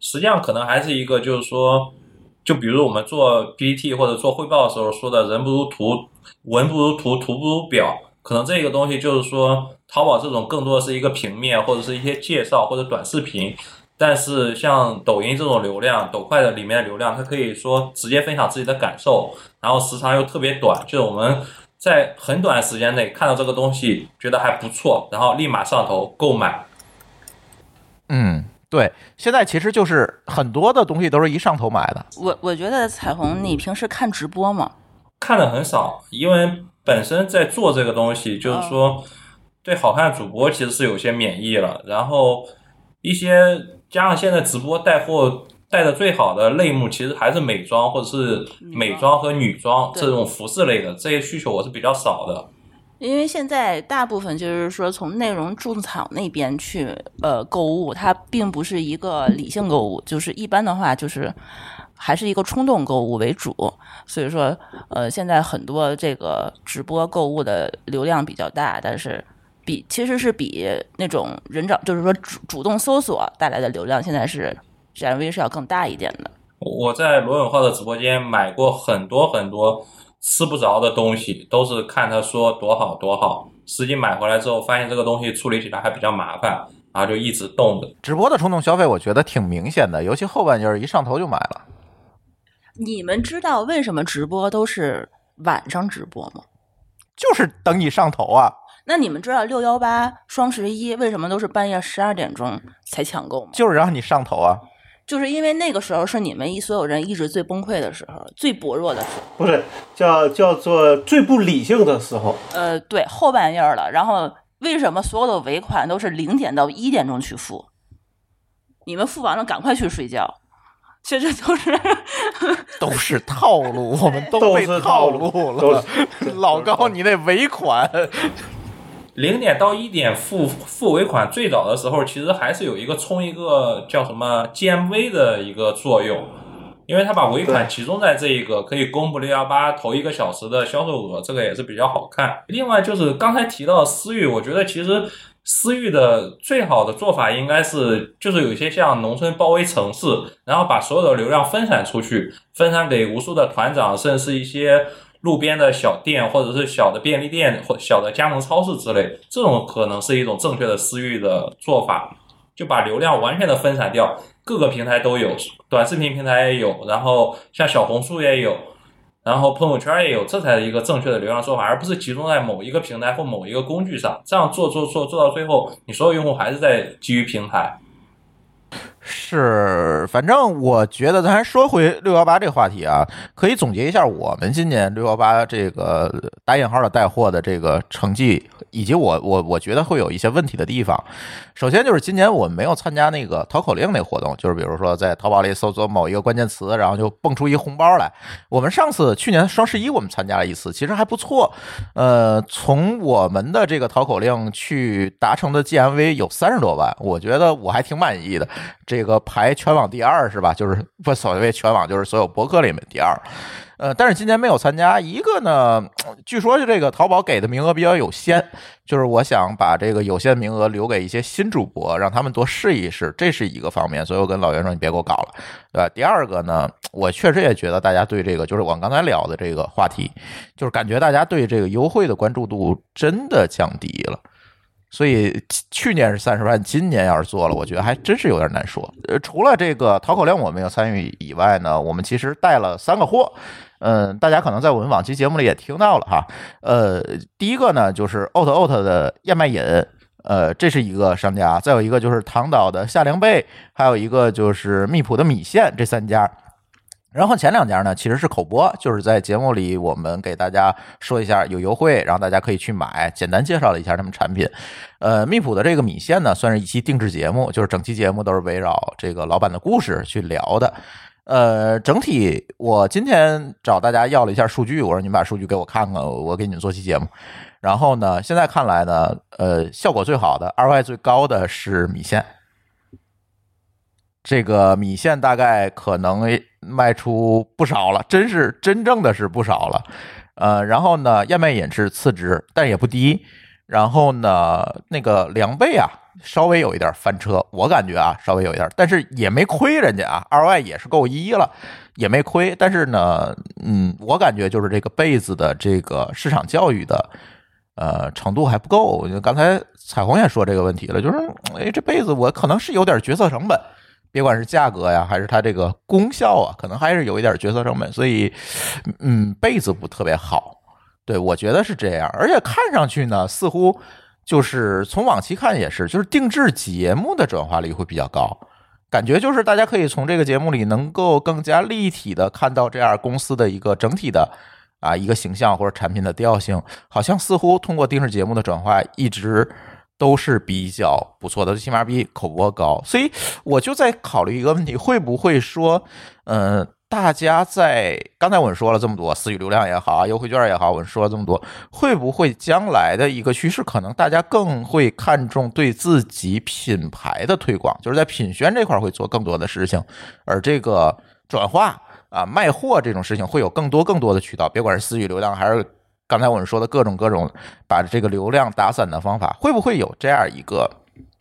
D: 实际上可能还是一个，就是说，就比如我们做 PPT 或者做汇报的时候说的“人不如图，文不如图，图不如表”，可能这个东西就是说，淘宝这种更多的是一个平面或者是一些介绍或者短视频，但是像抖音这种流量，抖快的里面的流量，它可以说直接分享自己的感受，然后时长又特别短，就是我们。在很短时间内看到这个东西，觉得还不错，然后立马上头购买。
A: 嗯，对，现在其实就是很多的东西都是一上头买的。
E: 我我觉得彩虹，你平时看直播吗？
D: 看的很少，因为本身在做这个东西，就是说对好看的主播其实是有些免疫了，然后一些加上现在直播带货。带的最好的类目其实还是美妆或者是美妆和女装这种服饰类的这些需求我是比较少的，
E: 因为现在大部分就是说从内容种草那边去呃购物，它并不是一个理性购物，就是一般的话就是还是一个冲动购物为主，所以说呃现在很多这个直播购物的流量比较大，但是比其实是比那种人找就是说主主动搜索带来的流量现在是。占位是要更大一点的。
D: 我在罗永浩的直播间买过很多很多吃不着的东西，都是看他说多好多好，实际买回来之后，发现这个东西处理起来还比较麻烦，然后就一直冻着。
A: 直播的冲动消费，我觉得挺明显的，尤其后半截儿一上头就买了。
E: 你们知道为什么直播都是晚上直播吗？
A: 就是等你上头啊！
E: 那你们知道六幺八、双十一为什么都是半夜十二点钟才抢购吗？
A: 就是让你上头啊！
E: 就是因为那个时候是你们一所有人意志最崩溃的时候，最薄弱的时候。
C: 不是叫叫做最不理性的时候。
E: 呃，对，后半夜了。然后为什么所有的尾款都是零点到一点钟去付？你们付完了赶快去睡觉。其实这都是
A: 都是套路，我们
C: 都
A: 被
C: 是套
A: 路了
C: 是。
A: 老高，你那尾款，
D: 零点到一点付付尾款，最早的时候其实还是有一个充一个叫什么 GMV 的一个作用，因为他把尾款集中在这一个可以公布六幺八头一个小时的销售额，这个也是比较好看。另外就是刚才提到的私域，我觉得其实私域的最好的做法应该是，就是有一些像农村包围城市，然后把所有的流量分散出去，分散给无数的团长，甚至是一些。路边的小店，或者是小的便利店或小的加盟超市之类，这种可能是一种正确的私域的做法，就把流量完全的分散掉，各个平台都有，短视频平台也有，然后像小红书也有，然后朋友圈也有，这才是一个正确的流量做法，而不是集中在某一个平台或某一个工具上，这样做做做做到最后，你所有用户还是在基于平台。
A: 是，反正我觉得，咱还说回六幺八这个话题啊，可以总结一下我们今年六幺八这个打引号的带货的这个成绩，以及我我我觉得会有一些问题的地方。首先就是今年我们没有参加那个淘口令那活动，就是比如说在淘宝里搜索某一个关键词，然后就蹦出一红包来。我们上次去年双十一我们参加了一次，其实还不错。呃，从我们的这个淘口令去达成的 GMV 有三十多万，我觉得我还挺满意的。这个排全网第二是吧？就是不所谓全网，就是所有博客里面第二。呃，但是今年没有参加。一个呢，据说是这个淘宝给的名额比较有限，就是我想把这个有限名额留给一些新主播，让他们多试一试，这是一个方面。所以我跟老袁说，你别给我搞了，对吧？第二个呢，我确实也觉得大家对这个，就是我刚才聊的这个话题，就是感觉大家对这个优惠的关注度真的降低了。所以去年是三十万，今年要是做了，我觉得还真是有点难说。呃，除了这个淘口令我没有参与以外呢，我们其实带了三个货。嗯，大家可能在我们往期节目里也听到了哈。呃，第一个呢就是 o t o t 的燕麦饮，呃，这是一个商家；再有一个就是唐岛的夏凉被，还有一个就是蜜普的米线，这三家。然后前两家呢，其实是口播，就是在节目里我们给大家说一下有优惠，然后大家可以去买，简单介绍了一下他们产品。呃，蜜普的这个米线呢，算是一期定制节目，就是整期节目都是围绕这个老板的故事去聊的。呃，整体我今天找大家要了一下数据，我说你们把数据给我看看，我给你们做期节目。然后呢，现在看来呢，呃，效果最好的、二外最高的是米线。这个米线大概可能卖出不少了，真是真正的是不少了，呃，然后呢，燕麦饮是次之，但也不低，然后呢，那个凉贝啊，稍微有一点翻车，我感觉啊，稍微有一点，但是也没亏人家啊，ROI 也是够一了，也没亏，但是呢，嗯，我感觉就是这个被子的这个市场教育的呃程度还不够，刚才彩虹也说这个问题了，就是哎，这被子我可能是有点决策成本。别管是价格呀，还是它这个功效啊，可能还是有一点决策成本，所以，嗯，被子不特别好。对我觉得是这样，而且看上去呢，似乎就是从往期看也是，就是定制节目的转化率会比较高，感觉就是大家可以从这个节目里能够更加立体的看到这样公司的一个整体的啊一个形象或者产品的调性，好像似乎通过定制节目的转化一直。都是比较不错的，最起码比口播高，所以我就在考虑一个问题：会不会说，嗯，大家在刚才我们说了这么多，私域流量也好啊，优惠券也好，我们说了这么多，会不会将来的一个趋势，可能大家更会看重对自己品牌的推广，就是在品宣这块会做更多的事情，而这个转化啊、卖货这种事情会有更多更多的渠道，别管是私域流量还是。刚才我们说的各种各种把这个流量打散的方法，会不会有这样一个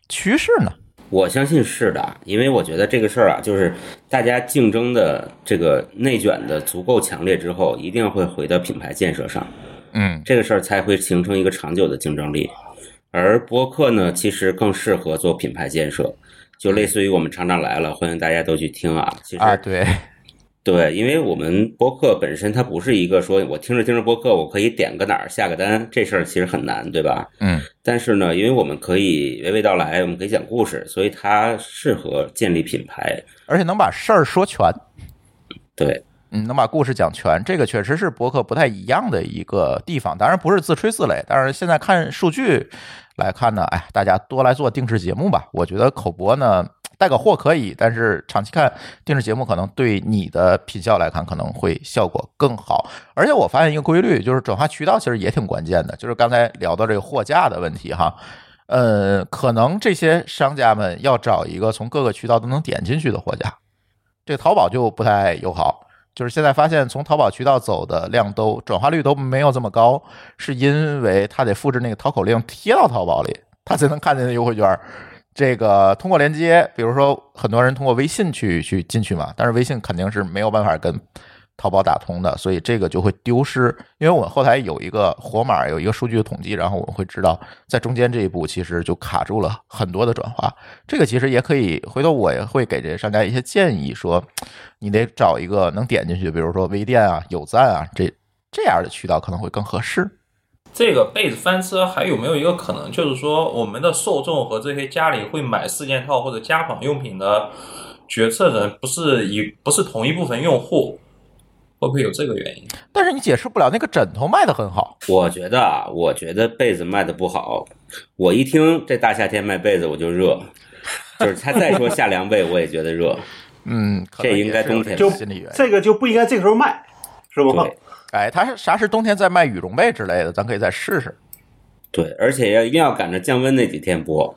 A: 趋势呢？
B: 我相信是的，因为我觉得这个事儿啊，就是大家竞争的这个内卷的足够强烈之后，一定会回到品牌建设上。
A: 嗯
B: 这个事儿才会形成一个长久的竞争力。而播客呢，其实更适合做品牌建设，就类似于我们厂长来了，欢迎大家都去听啊。其实
A: 啊，对，
B: 对，因为我们播客本身它不是一个说我听着听着播客，我可以点个哪儿下个单，这事儿其实很难，对吧？
A: 嗯
B: 但是呢，因为我们可以娓娓道来，我们可以讲故事，所以它适合建立品牌。
A: 而且能把事儿说全，
B: 对，
A: 嗯，能把故事讲全，这个确实是博客不太一样的一个地方。当然不是自吹自擂，但是现在看数据来看呢，哎，大家多来做定制节目吧。我觉得口播呢带个货可以，但是长期看定制节目可能对你的品效来看可能会效果更好。而且我发现一个规律，就是转化渠道其实也挺关键的，就是刚才聊到这个货架的问题哈。呃，可能这些商家们要找一个从各个渠道都能点进去的货架，这淘宝就不太友好。就是现在发现，从淘宝渠道走的量都转化率都没有这么高，是因为他得复制那个淘口令贴到淘宝里，他才能看见那优惠券。这个通过连接，比如说很多人通过微信去去进去嘛，但是微信肯定是没有办法跟淘宝打通的，所以这个就会丢失。因为我后台有一个活码，有一个数据的统计，然后我会知道在中间这一步其实就卡住了很多的转化。这个其实也可以，回头我也会给这些商家一些建议，说你得找一个能点进去，比如说微店啊、有赞啊这这样的渠道可能会更合适。
D: 这个被子翻车还有没有一个可能，就是说我们的受众和这些家里会买四件套或者家纺用品的决策人不是一不是同一部分用户，会不会有这个原因？
A: 但是你解释不了那个枕头卖的很好，
B: 我觉得啊，我觉得被子卖的不好，我一听这大夏天卖被子我就热，就是他再说夏凉被我也觉得热。
A: 嗯，
B: 这应该冬天
A: 这个
C: 就
A: 心理原因。
C: 这个就不应该这个时候卖，是不？
B: 对
A: 哎，他是啥时冬天再卖羽绒被之类的，咱可以再试试。
B: 对，而且要一定要赶着降温那几天播。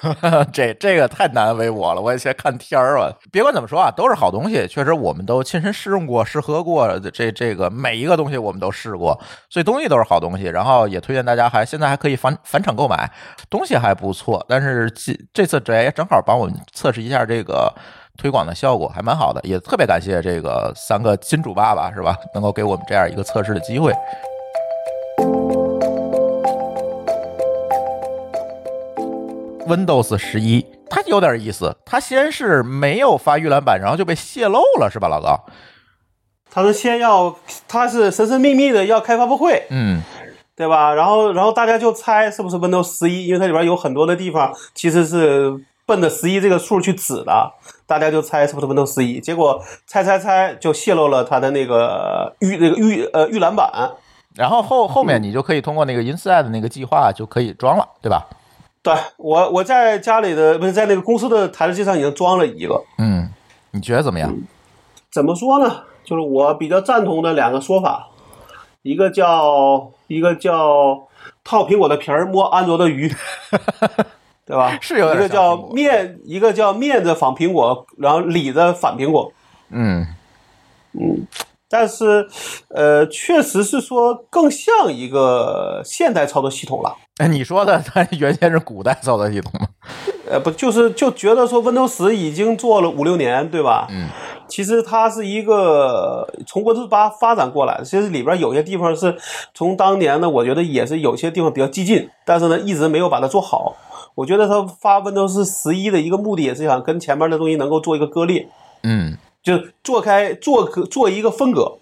A: 这这个太难为我了，我也先看天儿吧。别管怎么说啊，都是好东西，确实我们都亲身试用过、试喝过，这这个每一个东西我们都试过，所以东西都是好东西。然后也推荐大家还现在还可以返返场购买，东西还不错。但是这这次这也正好帮我们测试一下这个推广的效果，还蛮好的。也特别感谢这个三个金主爸爸是吧，能够给我们这样一个测试的机会。Windows 十一，它有点意思。它先是没有发预览版，然后就被泄露了，是吧，老高？
C: 他是先要，他是神神秘秘的要开发布会，
A: 嗯，
C: 对吧？然后，然后大家就猜是不是 Windows 十一，因为它里边有很多的地方其实是奔着十一这个数去指的，大家就猜是不是 Windows 十一。结果猜猜猜就泄露了它的那个预那个预呃预览版。
A: 然后后后面你就可以通过那个 Inside 的那个计划就可以装了，对吧？
C: 对我我在家里的不是在那个公司的台式机上已经装了一个，
A: 嗯，你觉得怎么样？
C: 怎么说呢？就是我比较赞同的两个说法，一个叫一个叫套苹果的皮儿摸安卓的鱼，对吧？
A: 是有
C: 一个叫面，一个叫面子仿苹果，然后里子反苹果。
A: 嗯，
C: 但是，呃，确实是说更像一个现代操作系统了。
A: 哎，你说的它原先是古代操作系统吗？
C: 呃，不，就是就觉得说 Windows 十已经做了五六年，对吧？
A: 嗯，
C: 其实它是一个从 Windows 八发展过来的，其实里边有些地方是从当年呢，我觉得也是有些地方比较激进，但是呢，一直没有把它做好。我觉得他发 Windows 十一的一个目的也是想跟前面的东西能够做一个割裂，
A: 嗯，
C: 就做开做个做一个分隔，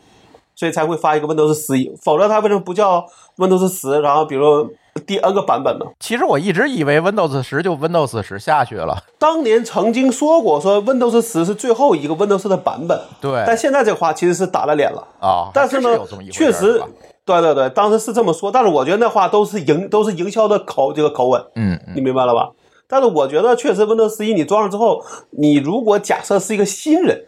C: 所以才会发一个 Windows 十一，否则他为什么不叫 Windows 十？然后比如第 N 个版本呢？
A: 其实我一直以为 Windows 十就 Windows 十下去了。
C: 当年曾经说过，说 Windows 十是最后一个 Windows 的版本，
A: 对
C: 但现在这话其实是打了脸了。
A: 啊，
C: 但是呢确实对对对，当时是这么说，但是我觉得那话都是营都是营销的口这个口吻，
A: 嗯嗯
C: 你明白了吧？但是我觉得确实 Windows 十一你装上之后，你如果假设是一个新人，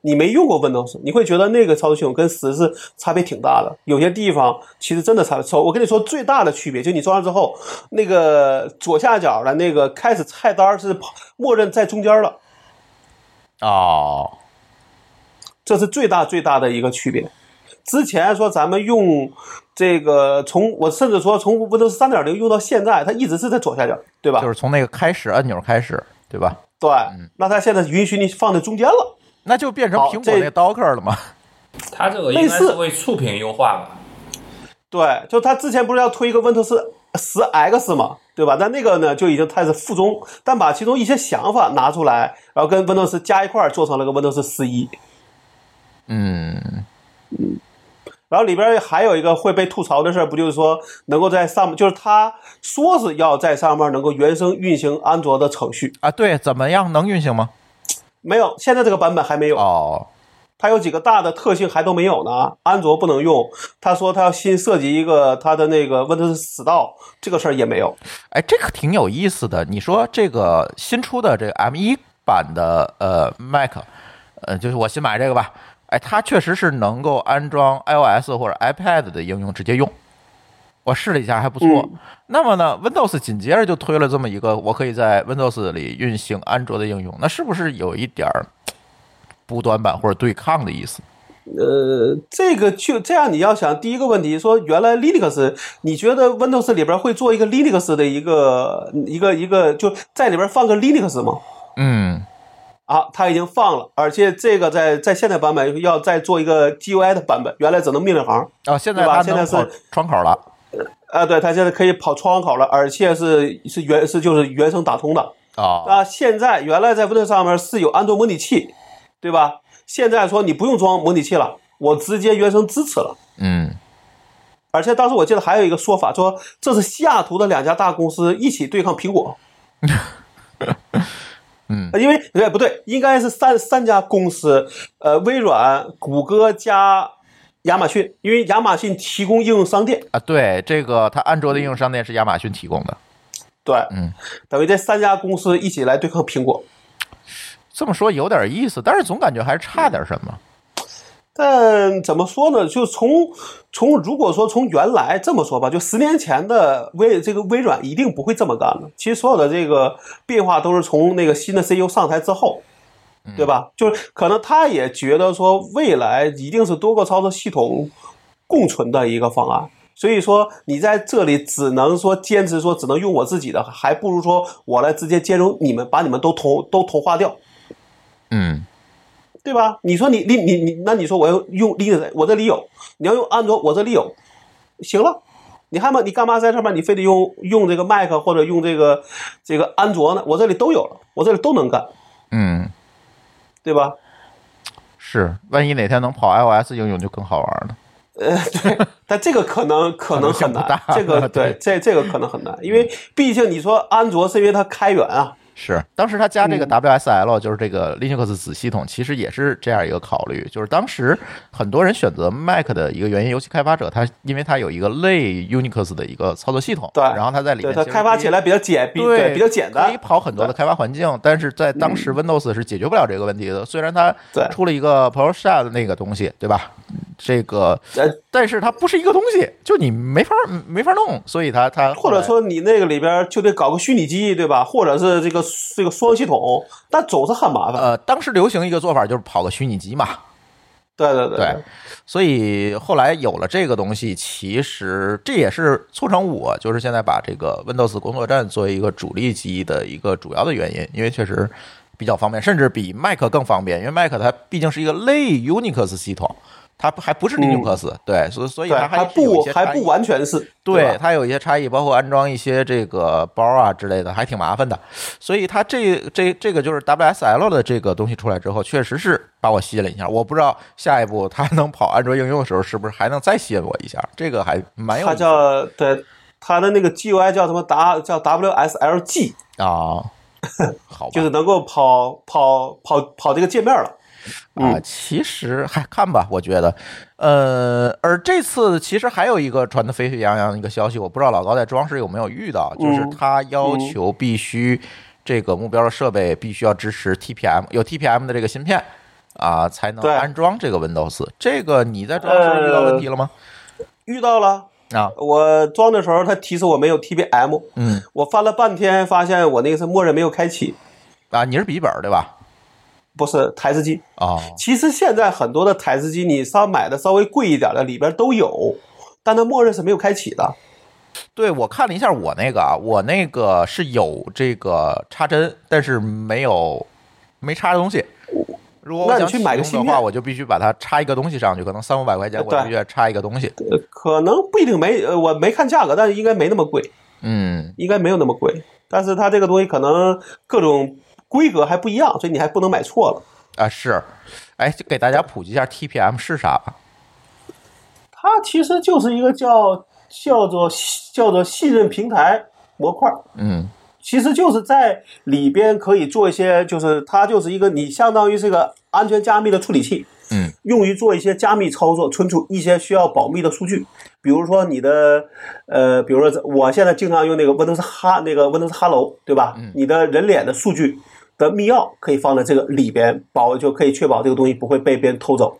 C: 你没用过 Windows，你会觉得那个操作系统跟十是差别挺大的，有些地方其实真的差别。我跟你说，最大的区别就你装上之后，那个左下角的那个开始菜单是默认在中间了。
A: 哦，
C: 这是最大最大的一个区别。之前说咱们用这个从我甚至说从 Windows 三点零用到现在，它一直是在左下角，对吧？
A: 就是从那个开始按钮开始，对吧？
C: 对，那它现在允许你放在中间了。
A: 那就变成苹果那 Docker 了嘛？
D: 它这个应该是为触屏优化吧？
C: 对，就它之前不是要推一个 Windows 十 X 嘛，对吧？但那个呢就已经开始附中，但把其中一些想法拿出来，然后跟 Windows 加一块儿做成了个 Windows 十一。
A: 嗯，
C: 然后里边还有一个会被吐槽的事儿，不就是说能够在上面，就是他说是要在上面能够原生运行安卓的程序，
A: 啊，对，怎么样能运行吗？
C: 没有，现在这个版本还没有。
A: 哦，
C: 它有几个大的特性还都没有呢，安卓不能用。他说他要新设计一个他的那个 Windows 死道，这个事儿也没有。
A: 哎，这个挺有意思的。你说这个新出的这个 M 一版的呃 Mac，呃，就是我新买这个吧，哎，它确实是能够安装 iOS 或者 iPad 的应用直接用。我试了一下，还不错。
C: 嗯
A: 那么呢，Windows 紧接着就推了这么一个，我可以在 Windows 里运行安卓的应用，那是不是有一点儿补短板或者对抗的意思？
C: 呃，这个就这样，你要想第一个问题说，原来 Linux，你觉得 Windows 里边会做一个 Linux 的一个一个一个，就在里边放个 Linux 吗？
A: 嗯，
C: 啊，它已经放了，而且这个在在现在版本要再做一个 GUI 的版本，原来只能命令行。
A: 啊，现在
C: 吧
A: 它
C: 现在是
A: 窗口了。
C: 啊，对，它现在可以跑窗口了，而且是是原是就是原生打通的。
A: 哦，
C: 啊，现在原来在 Windows 上面是有安卓模拟器，对吧？现在说你不用装模拟器了，我直接原生支持了。
A: 嗯，
C: 而且当时我记得还有一个说法，说这是西雅图的两家大公司一起对抗苹果。
A: 嗯
C: 因为对不对，应该是三三家公司，呃，微软、谷歌加亚马逊，因为亚马逊提供应用商店，
A: 啊，对，这个它安卓的应用商店是亚马逊提供的。
C: 对，
A: 嗯，
C: 等于这三家公司一起来对抗苹果。
A: 这么说有点意思，但是总感觉还是差点什么。
C: 但怎么说呢？就从从如果说从原来这么说吧，就十年前的微这个微软一定不会这么干的。其实所有的这个变化都是从那个新的 CEO 上台之后，对吧？就是可能他也觉得说未来一定是多个操作系统共存的一个方案。所以说你在这里只能说坚持说只能用我自己的，还不如说我来直接兼容你们，把你们都同都同化掉。
A: 嗯，
C: 对吧？你说你你你你，那你说我要用 Linux，我这里有；你要用安卓，我这里有，行了。你还嘛？你干嘛在上面？你非得用用这个 Mac 或者用这个这个安卓呢？我这里都有了，我这里都能干，
A: 嗯，
C: 对吧？
A: 是，万一哪天能跑 iOS 应用就更好玩了。
C: 呃，对，但这个可能 可能很难这个
A: 对
C: 对，这这个可能很难，因为毕竟你说安卓是因为它开源啊，
A: 是，当时他加
C: 嗯
A: 这个 WSL，、就是这个 Linux 子系统，其实也是这样一个考虑，就是当时很多人选择 Mac 的一个原因，尤其开发者他因为它有一个类 Unix 的一个操作系统，
C: 对
A: 然后它在里面
C: 开发起来比较简，比
A: 对
C: 比较简单，
A: 可以跑很多的开发环境，但是在当时 Windows 是解决不了这个问题的。虽然它出了一个 PowerShell 的那个东西，对吧？这个，
C: 呃，
A: 但是它不是一个东西，就你没法没法弄，所以它它
C: 或者说你那个里边就得搞个虚拟机，对吧？或者是这个这个双系统，但总是很麻烦。
A: 呃，当时流行一个做法就是跑个虚拟机嘛，
C: 对对对
A: 对，所以后来有了这个东西，其实这也是促成我就是现在把这个 Windows 工作站作为一个主力机的一个主要的原因，因为确实比较方便，甚至比 Mac 更方便，因为 Mac 它毕竟是一个类 Unix 系统，它不还不是 Linux，、对，所以所以它
C: 还不还不完全是，吧
A: 对它有一些差异，包括安装一些这个包啊之类的，还挺麻烦的。所以它这这这个就是 WSL 的这个东西出来之后，确实是把我吸引了一下。我不知道下一步它能跑安卓应用的时候，是不是还能再吸引我一下？这个还蛮有
C: 它叫对它的那个 GUI 叫什么 W 叫 WSLG，
A: 啊，好吧，
C: 就是能够跑跑跑跑这个界面了。
A: 啊，其实还看吧，我觉得，呃，而这次其实还有一个传的沸沸扬扬的一个消息，我不知道老高在装时有没有遇到，就是
C: 嗯
A: 他要求必须这个目标的设备必须要支持 TPM，有 TPM 的这个芯片啊，才能安装这个 Windows。这个你在装时遇到问题了吗？
C: 遇到了，
A: 啊，
C: 我装的时候他提示我没有 TPM，
A: 嗯。
C: 我翻了半天发现我那个是默认没有开启，
A: 啊，你是笔记本对吧？
C: 不是台式机。
A: 啊，
C: 其实现在很多的台式机你稍买的稍微贵一点的里边都有，但它默认是没有开启的。
A: 对，我看了一下我那个啊，我那个是有这个插针，但是没有没插的东西。如果我想
C: 去买个芯片
A: 的话，我就必须把它插一个东西上去，可能三五百块钱，我
C: 对
A: 必须要插一个东西。
C: 呃可能不一定没，呃，我没看价格，但是应该没那么贵，
A: 嗯，
C: 应该没有那么贵。但是它这个东西可能各种规格还不一样，所以你还不能买错了。
A: 啊是，哎，就给大家普及一下 TPM 是啥吧。
C: 它其实就是一个叫叫做叫做信任平台模块，
A: 嗯
C: 其实就是在里边可以做一些，就是它就是一个你相当于是个安全加密的处理器，
A: 嗯，
C: 用于做一些加密操作，存储一些需要保密的数据，比如说你的呃，比如说我现在经常用那个 Windows 哈那个 Windows Hello，对吧？
A: 嗯
C: 你的人脸的数据的密钥可以放在这个里边，保就可以确保这个东西不会被别人偷走。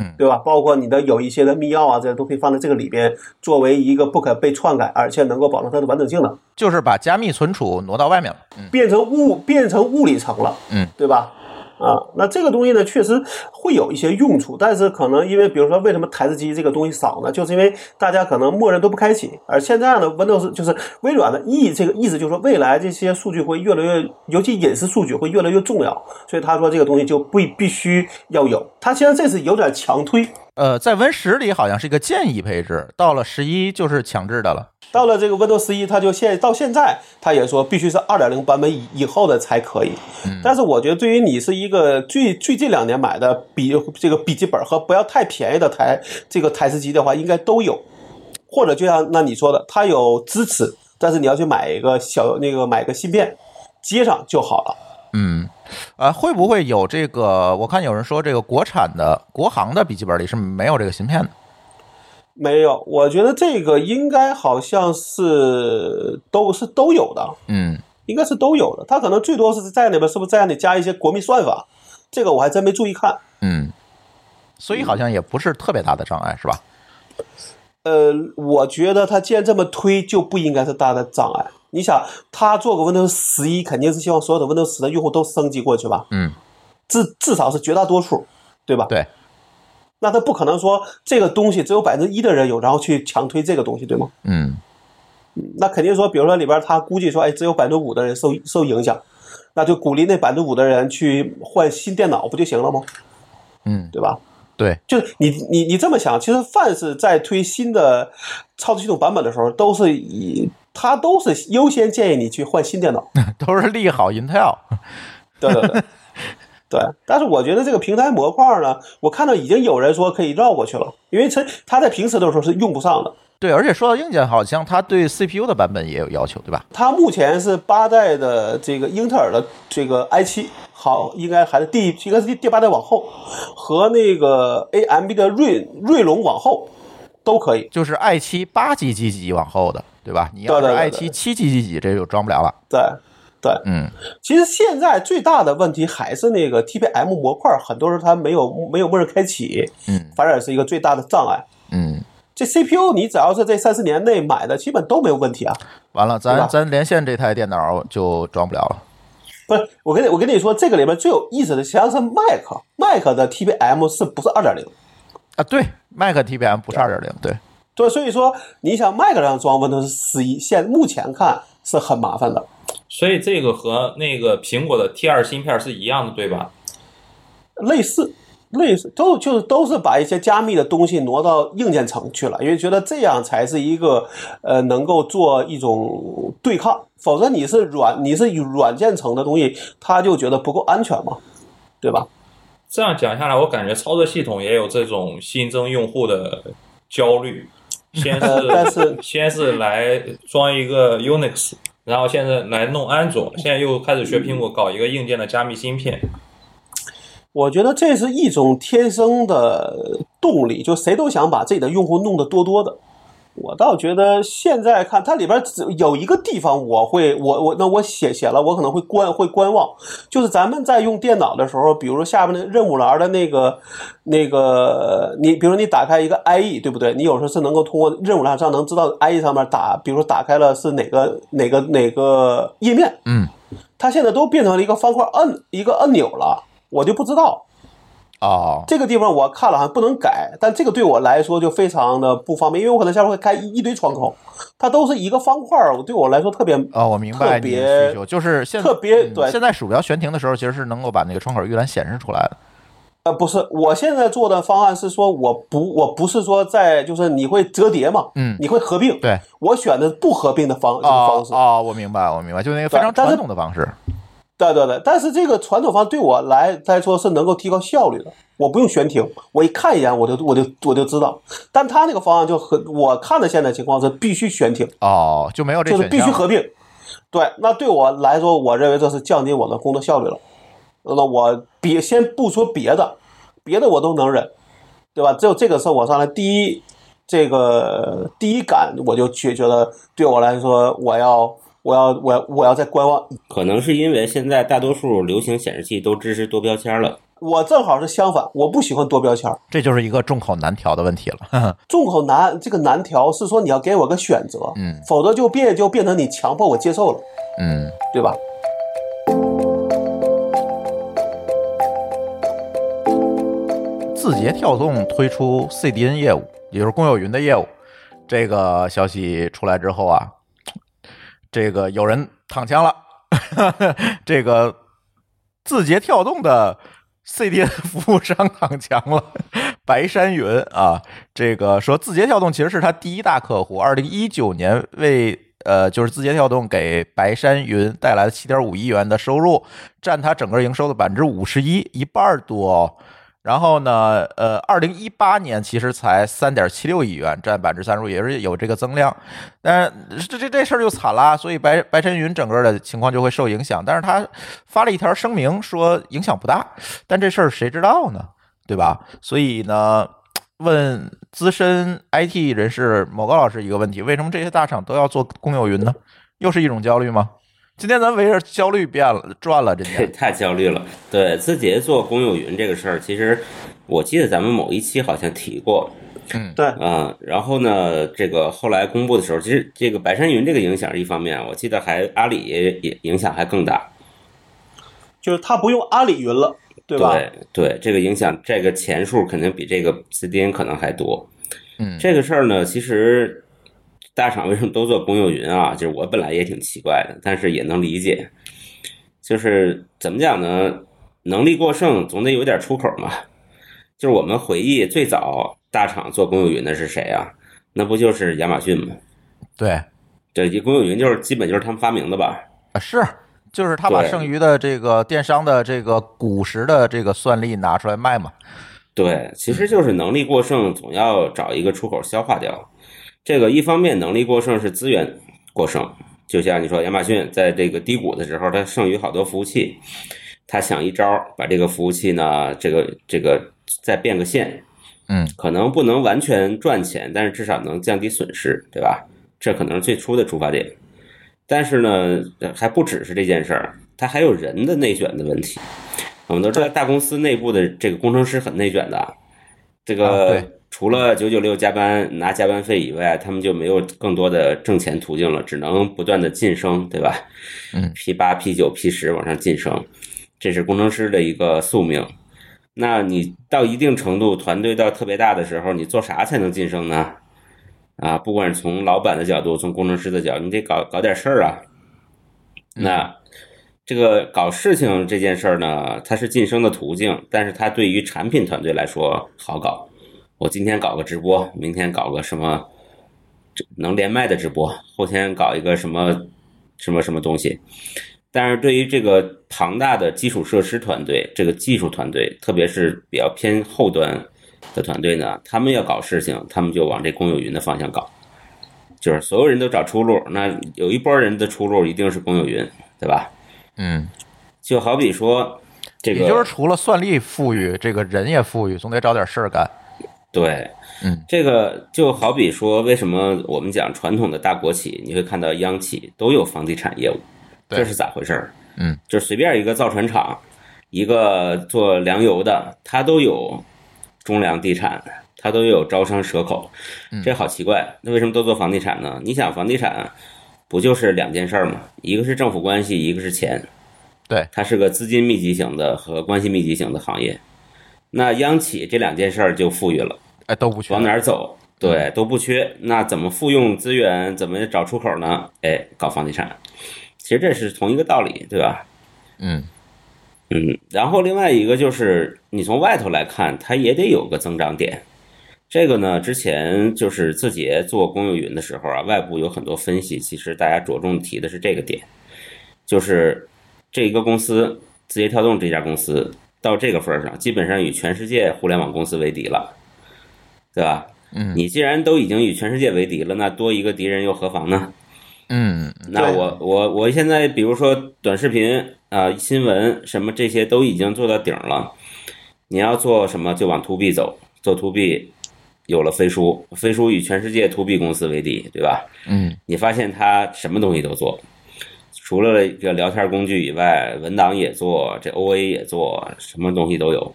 A: 嗯
C: 对吧？包括你的有一些的密钥啊，这些都可以放在这个里边，作为一个不可被篡改，而且能够保证它的完整性的。
A: 就是把加密存储挪到外面了。嗯
C: 变成物变成物理层了，
A: 嗯，
C: 对吧？啊，那这个东西呢，确实会有一些用处，但是可能因为，比如说，为什么台式机这个东西少呢？就是因为大家可能默认都不开启，而现在呢，Windows 就是微软的意这个意思就是说，未来这些数据会越来越，尤其隐私数据会越来越重要，所以他说这个东西就不必须要有。他现在这是有点强推，
A: 呃，在 Win 十里好像是一个建议配置，到了十一就是强制的了。
C: 到了这个 Windows 十一，它就现到现在，它也说必须是二点零版本以以后的才可以。但是我觉得，对于你是一个最最近两年买的笔这个笔记本和不要太便宜的台这个台式机的话，应该都有。或者就像那你说的，它有支持，但是你要去买一个小那个买个芯片接上就好了。
A: 嗯，啊，会不会有这个？我看有人说，这个国产的国行的笔记本里是没有这个芯片的。
C: 没有，我觉得这个应该好像是都是都有的。
A: 嗯
C: 应该是都有的。它可能最多是在里面是不是在里加一些国民算法？这个我还真没注意看。
A: 嗯，所以好像也不是特别大的障碍，是吧？
C: 呃，我觉得它既然这么推，就不应该是大的障碍。你想，他做个 Windows 十一，肯定是希望所有的 Windows 十的用户都升级过去吧？
A: 嗯，
C: 至至少是绝大多数，对吧？
A: 对。
C: 那他不可能说这个东西只有百分之一的人有，然后去强推这个东西，对吗？
A: 嗯
C: 那肯定说，比如说里边他估计说，哎，只有百分之五的人受受影响，那就鼓励那百分之五的人去换新电脑不就行了吗？
A: 嗯，
C: 对吧？
A: 对，
C: 就是你你你这么想，其实凡是在推新的操作系统版本的时候，都是以它都是优先建议你去换新电脑。
A: 都是利好 Intel。
C: 对对对对。但是我觉得这个平台模块呢，我看到已经有人说可以绕过去了，因为它它在平时的时候是用不上的。
A: 对，而且说到硬件，好像它对 CPU 的版本也有要求，对吧？
C: 它目前是八代的这个英特尔的这个 i 七，好，应该还是第应该是第第八代往后，和那个 AMD 的锐锐龙往后都可以。
A: 就是 i 七八级几级往后的，对吧？你要是 i 七七级几级，这就装不了了。
C: 对对，
A: 嗯
C: 其实现在最大的问题还是那个 TPM 模块，很多人它没有没有默认开启，
A: 嗯
C: 反而是一个最大的障碍。
A: 嗯，
C: 这 CPU 你只要是这三四年内买的，基本都没有问题啊。
A: 完了，咱咱连线这台电脑就装不了了。
C: 不是，我跟你我跟你说，这个里面最有意思的实际上是 Mac，Mac 的 TPM 是不是二点零？
A: 啊，对，Mac TPM 不是二点零，对，
C: 对，所以说你想 Mac 上装 Windows 十一，现目前看是很麻烦的。
D: 所以这个和那个苹果的 T 二芯片是一样的，对吧？
C: 类似，类似都就是都是把一些加密的东西挪到硬件层去了，因为觉得这样才是一个呃能够做一种对抗，否则你是软你是软件层的东西，他就觉得不够安全嘛，对吧？
D: 这样讲下来，我感觉操作系统也有这种新增用户的焦虑。先
C: 是但
D: 是
C: 是
D: 先是来装一个 Unix，然后现在来弄安卓，现在又开始学苹果搞一个硬件的加密芯片。
C: 我觉得这是一种天生的动力，就谁都想把自己的用户弄得多多的。我倒觉得现在看它里边只有一个地方，我会我我那我写写了，我可能会观会观望，就是咱们在用电脑的时候，比如说下面的任务栏的那个那个，你比如说你打开一个 IE，对不对？你有时候是能够通过任务栏上能知道 IE 上面打，比如说打开了是哪个哪个哪个页面，
A: 嗯，
C: 它现在都变成了一个方块按一个按钮了，我就不知道。
A: 哦，
C: 这个地方我看了好像不能改，但这个对我来说就非常的不方便，因为我可能下面会开一一堆窗口，它都是一个方块儿，我对我来说特别
A: 哦，我明白
C: 特
A: 你的
C: 别
A: 需求，就是现
C: 特别对
A: 嗯现在鼠标悬停的时候，其实是能够把那个窗口预览显示出来的。
C: 呃，不是，我现在做的方案是说，我不，我不是说在，就是你会折叠嘛，
A: 嗯
C: 你会合并，
A: 对，
C: 我选的不合并的方这个方式，
A: 啊哦，我明白，我明白，就那个非常传统的方式。
C: 对对对，但是这个传统方对我来来说是能够提高效率的，我不用悬停，我一看一眼我就我就我就知道，但他那个方案就和我看的现在情况是必须悬停，
A: 哦，就没有这
C: 就是。必须合并。对，那对我来说，我认为这是降低我的工作效率了。那我别先不说别的，别的我都能忍，对吧？只有这个事我上来第一这个第一感，我就觉觉得对我来说，我要我要我要我要再观望。
B: 可能是因为现在大多数流行显示器都支持多标签了。
C: 我正好是相反，我不喜欢多标签儿。
A: 这就是一个众口难调的问题了。
C: 众口难，这个难调是说你要给我个选择，
A: 嗯
C: 否则就变就变成你强迫我接受了，
A: 嗯，
C: 对吧？
A: 字节跳动推出 CDN 业务，也就是公有云的业务。这个消息出来之后啊，这个有人躺枪了。这个字节跳动的 CDN 服务商躺枪了，白山云啊，这个说字节跳动其实是他第一大客户，二零一九年为呃就是字节跳动给白山云带来了七点五亿元的收入，占它整个营收的百分之五十一，一半多。然后呢，呃，二零一八年其实才三点七六亿元，占百分之三十五，也是有这个增量。但是这这这事儿就惨啦，所以白白晨云整个的情况就会受影响。但是他发了一条声明说影响不大，但这事儿谁知道呢？对吧？所以呢，问资深 IT 人士某高老师一个问题：为什么这些大厂都要做公有云呢？又是一种焦虑吗？今天咱围着焦虑变了转了，今
B: 这
A: 天
B: 太焦虑了。对，字节做公有云这个事儿，其实我记得咱们某一期好像提过嗯
C: 对，
B: 啊。然后呢，这个后来公布的时候，其实这个白山云这个影响是一方面，我记得还阿里也也影响还更大。
C: 就是他不用阿里云了，对吧？
B: 对对，这个影响这个钱数肯定比这个 CDN 可能还多。
A: 嗯
B: 这个事儿呢，其实大厂为什么都做公有云啊？就是我本来也挺奇怪的，但是也能理解。就是怎么讲呢？能力过剩总得有点出口嘛。就是我们回忆最早大厂做公有云的是谁啊？那不就是亚马逊吗？
A: 对
B: 对，这公有云就是基本就是他们发明的吧？
A: 啊是。就是他把剩余的这个电商的这个古时的这个算力拿出来卖嘛，
B: 对，其实就是能力过剩，总要找一个出口消化掉。这个一方面能力过剩是资源过剩，就像你说亚马逊在这个低谷的时候，它剩余好多服务器，它想一招把这个服务器呢，这个这个再变个现，
A: 嗯，
B: 可能不能完全赚钱，但是至少能降低损失，对吧？这可能是最初的出发点。但是呢，还不只是这件事儿，它还有人的内卷的问题。我们都知道，大公司内部的这个工程师很内卷的，这
A: 啊
B: 个
A: 对
B: 除了九九六加班拿加班费以外，他们就没有更多的挣钱途径了，只能不断的晋升，对吧？
A: 嗯
B: ，P 八、P 九、P 十往上晋升，这是工程师的一个宿命。那你到一定程度，团队到特别大的时候，你做啥才能晋升呢？啊，不管是从老板的角度，从工程师的角度，你得搞搞点事儿啊。那这个搞事情这件事儿呢，它是晋升的途径，但是它对于产品团队来说好搞。我今天搞个直播，明天搞个什么能连麦的直播，后天搞一个什么什么什么东西。但是对于这个庞大的基础设施团队，这个技术团队，特别是比较偏后端的团队呢，他们要搞事情，他们就往这公有云的方向搞，就是所有人都找出路。那有一波人的出路一定是公有云，对吧？
A: 嗯，
B: 就好比说，这个
A: 也就是除了算力富裕，这个人也富裕，总得找点事儿干。
B: 对，
A: 嗯，
B: 这个就好比说，为什么我们讲传统的大国企，你会看到央企都有房地产业务，这是咋回事儿？
A: 嗯，
B: 就随便一个造船厂，一个做粮油的，它都有中粮地产，它都有招商蛇口，
A: 嗯
B: 这好奇怪。那为什么都做房地产呢？你想，房地产不就是两件事儿吗？一个是政府关系，一个是钱。
A: 对，
B: 它是个资金密集型的和关系密集型的行业。那央企这两件事儿就富裕了。
A: 哎，都不缺
B: 往哪儿走？对，都不缺。那怎么复用资源？怎么找出口呢？哎，搞房地产，其实这是同一个道理，对吧？
A: 嗯，
B: 嗯，然后另外一个就是你从外头来看，它也得有个增长点。这个呢，之前就是字节做公有云的时候啊，外部有很多分析，其实大家着重提的是这个点，就是这一个公司字节跳动这家公司到这个份儿上，基本上与全世界互联网公司为敌了，对吧？
A: 嗯
B: 你既然都已经与全世界为敌了，那多一个敌人又何妨呢？
A: 嗯
B: 那我我我现在比如说短视频啊、新闻什么这些都已经做到顶了，你要做什么就往 to B 走，做 to B 有了飞书，飞书与全世界 to B 公司为敌，对吧？
A: 嗯
B: 你发现它什么东西都做，除了这个聊天工具以外，文档也做，这 OA 也做，什么东西都有。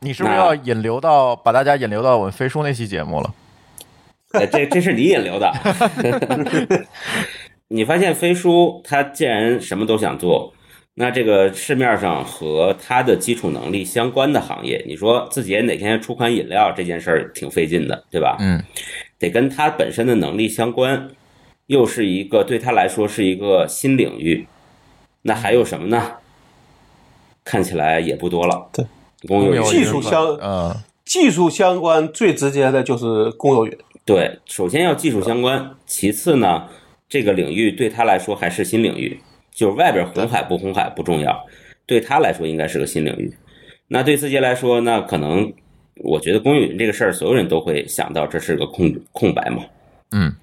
A: 你是不是要引流到把大家引流到我们飞书那期节目了？
B: 哎，这这是你引流的。你发现飞书它既然什么都想做，那这个市面上和它的基础能力相关的行业，你说自己哪天出款饮料这件事儿挺费劲的，对吧？
A: 嗯
B: 得跟它本身的能力相关，又是一个对他来说是一个新领域。那还有什么呢？看起来也不多了。
C: 对，
B: 公有云
C: 技术相
A: 嗯
C: 技术相关最直接的就是公有云。
B: 对，首先要技术相关，其次呢，这个领域对他来说还是新领域，就是外边红海不红海不重要，对他来说应该是个新领域。那对字节来说，那可能我觉得公有云这个事儿，所有人都会想到这是个空空白嘛。
A: 嗯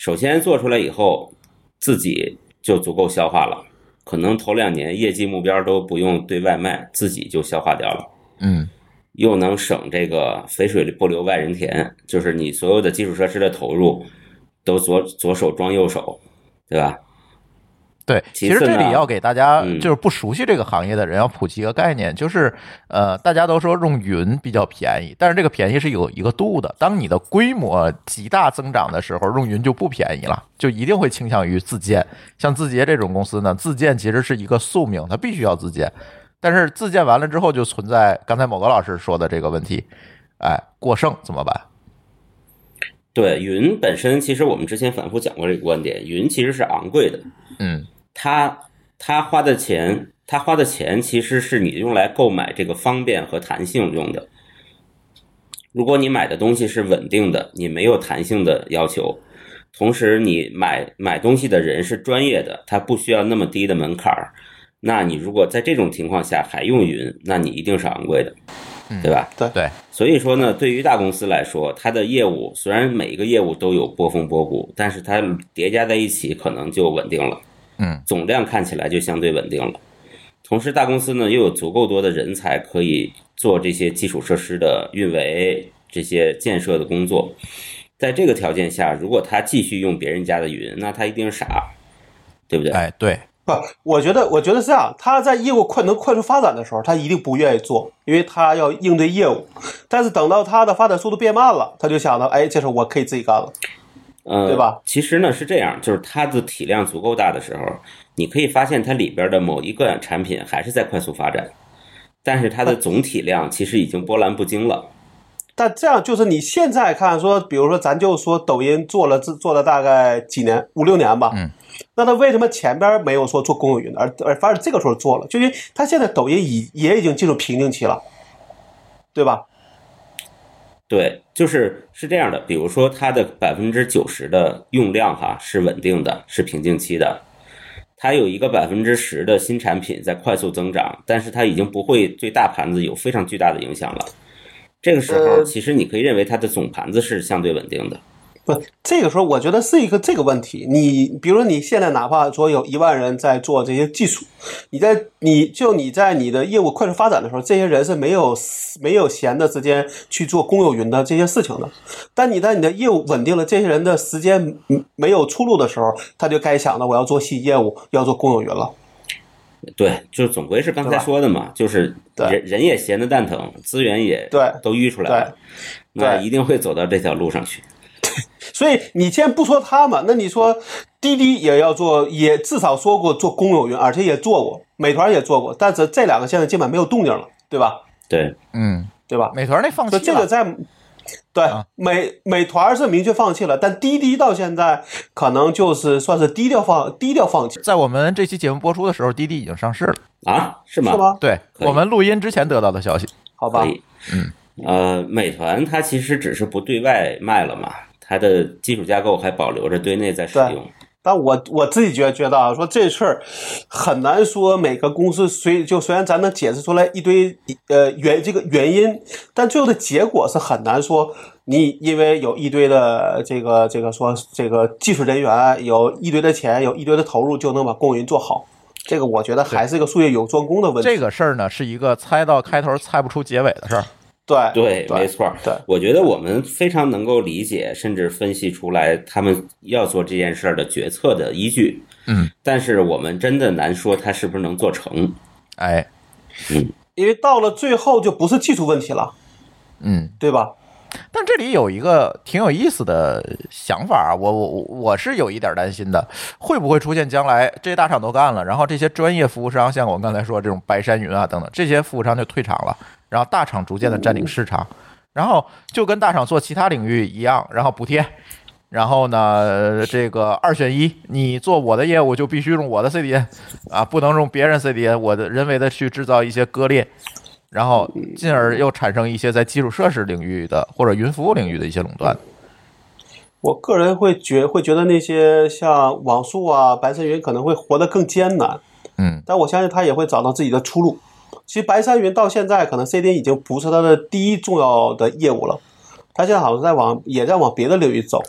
B: 首先做出来以后，自己就足够消化了，可能头两年业绩目标都不用对外卖，自己就消化掉了。
A: 嗯
B: 又能省这个肥水不流外人田，就是你所有的基础设施的投入都左左手装右手，对吧？
A: 对，
B: 其
A: 实这里要给大家
B: 嗯
A: 就是不熟悉这个行业的人要普及一个概念，就是呃，大家都说用云比较便宜，但是这个便宜是有一个度的。当你的规模极大增长的时候，用云就不便宜了，就一定会倾向于自建。像字节这种公司呢，自建其实是一个宿命，它必须要自建。但是自建完了之后，就存在刚才某个老师说的这个问题，哎，过剩怎么办？
B: 对，云本身其实我们之前反复讲过这个观点，云其实是昂贵的，
A: 嗯
B: 它它花的钱，他花的钱其实是你用来购买这个方便和弹性用的。如果你买的东西是稳定的，你没有弹性的要求，同时你买买东西的人是专业的，他不需要那么低的门槛儿，那你如果在这种情况下还用云，那你一定是昂贵的，对吧？
A: 对对，
B: 所以说呢，对于大公司来说，它的业务虽然每一个业务都有波峰波谷，但是它叠加在一起可能就稳定了。
A: 嗯，
B: 总量看起来就相对稳定了。同时，大公司呢又有足够多的人才可以做这些基础设施的运维、这些建设的工作。在这个条件下，如果他继续用别人家的云，那他一定是傻，对不对？
A: 哎对，
C: 不，我觉得，我觉得是这样。他在业务快能快速发展的时候，他一定不愿意做，因为他要应对业务。但是等到他的发展速度变慢了，他就想到，哎，这事儿我可以自己干了。
B: 呃，
C: 对吧？
B: 其实呢是这样，就是它的体量足够大的时候，你可以发现它里边的某一个产品还是在快速发展，但是它的总体量其实已经波澜不惊了。
C: 但这样就是你现在看说，比如说咱就说抖音做了做了大概几年，五六年吧。
A: 嗯。
C: 那他为什么前边没有说做公有云，而而反而这个时候做了？就因为他现在抖音已也已经进入瓶颈期了，对吧？
B: 对，就是是这样的，比如说它的百分之九十的用量哈是稳定的，是瓶颈期的，它有一个百分之十的新产品在快速增长，但是它已经不会对大盘子有非常巨大的影响了。这个时候，
C: 呃
B: 其实你可以认为它的总盘子是相对稳定的。
C: 不，这个时候我觉得是一个这个问题。你比如说你现在哪怕说有一万人在做这些技术，你在你就你在你的业务快速发展的时候，这些人是没有没有闲的时间去做公有云的这些事情的。但你在你的业务稳定了，这些人的时间嗯没有出路的时候，他就该想到我要做新业务，要做公有云了。
B: 对，就是总归是刚才说的嘛，就是人人也闲得蛋疼，资源也
C: 对
B: 都淤出来了，那一定会走到这条路上去。
C: 所以你先不说他们，那你说滴滴也要做，也至少说过做公有云，而且也做过，美团也做过，但是这两个现在基本没有动静了，对吧？
B: 对，
A: 嗯，
C: 对吧？
A: 美团那放弃了，
C: 这个在对
A: 啊
C: 美美团是明确放弃了，但滴滴到现在可能就是算是低调放低调放弃。
A: 在我们这期节目播出的时候，滴滴已经上市了。
B: 啊，是吗？
C: 是吗？
A: 对我们录音之前得到的消息。
C: 好吧
B: 可，以，嗯，呃，美团它其实只是不对外卖了嘛，它的基础架构还保留着对内在使用。
C: 但我我自己觉觉得啊，说这事儿很难说每个公司虽就虽然咱能解释出来一堆呃原这个原因，但最后的结果是很难说。你因为有一堆的这个这个说这个技术人员，有一堆的钱，有一堆的投入，就能把公云做好。这个我觉得还是一个术业有专攻的问题。
A: 这个事儿呢，是一个猜到开头猜不出结尾的事儿。
C: 对
B: 对，没错。
C: 对
B: 我觉得我们非常能够理解，甚至分析出来他们要做这件事儿的决策的依据。
A: 嗯，
B: 但是我们真的难说他是不是能做成。
A: 哎，
C: 因为到了最后就不是技术问题了，
A: 嗯，
C: 对吧？
A: 但这里有一个挺有意思的想法啊，我我我我是有一点担心的，会不会出现将来这些大厂都干了，然后这些专业服务商，像我刚才说这种白山云啊等等，这些服务商就退场了，然后大厂逐渐的占领市场，然后就跟大厂做其他领域一样，然后补贴。然后呢，这个二选一，你做我的业务就必须用我的 CDN 啊，不能用别人 CDN，我的人为的去制造一些割裂，然后进而又产生一些在基础设施领域的或者云服务领域的一些垄断。
C: 我个人会觉会觉得那些像网速啊、白色云可能会活得更艰难，
A: 嗯
C: 但我相信他也会找到自己的出路。其实白山云到现在可能 CDN 已经不是它的第一重要的业务了，它现在好像在往也在往别的领域走，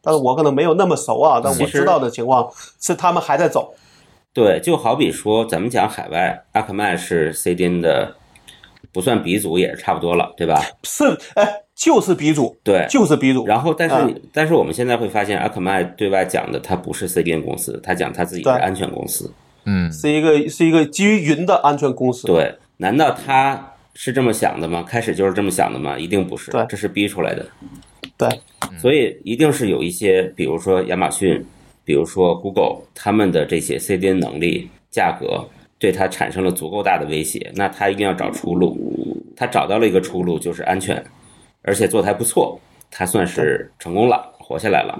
C: 但是我可能没有那么熟啊，但我知道的情况是他们还在走。
B: 对，就好比说咱们讲海外，阿克曼是 CDN 的，不算鼻祖也是差不多了，对吧？
C: 是，哎，就是鼻祖，
B: 对。
C: 就是鼻祖。
B: 然后，但是但是我们现在会发现，阿克麦对外讲的他不是 CDN 公司，他讲他自己是安全公司。
A: 嗯，
C: 是一个是一个基于云的安全公司。
B: 对，难道他是这么想的吗？开始就是这么想的吗？一定不是
C: 对，
B: 这是逼出来的。
C: 对，
B: 所以一定是有一些，比如说亚马逊，比如说 Google，他们的这些 CDN 能力、价格对它产生了足够大的威胁，那他一定要找出路。他找到了一个出路，就是安全，而且做的还不错，他算是成功了，活下来了。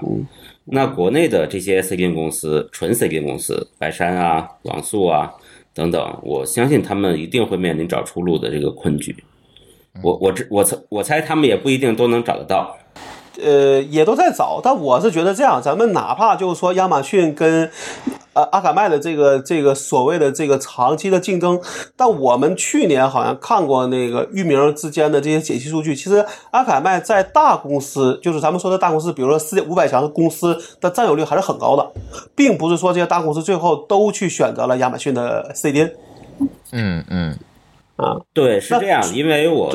B: 那国内的这些 CDN 公司，纯 CDN 公司，白山啊、网速啊等等，我相信他们一定会面临找出路的这个困局。我我这我猜我猜他们也不一定都能找得到。
C: 呃，也都在找，但我是觉得这样，咱们哪怕就是说亚马逊跟呃阿卡麦的这个这个所谓的这个长期的竞争，但我们去年好像看过那个域名之间的这些解析数据，其实阿卡麦在大公司，就是咱们说的大公司，比如说世界五百强的公司的占有率还是很高的，并不是说这些大公司最后都去选择了亚马逊的 CDN
A: 嗯嗯。
C: 啊，
B: 对，是这样，因为我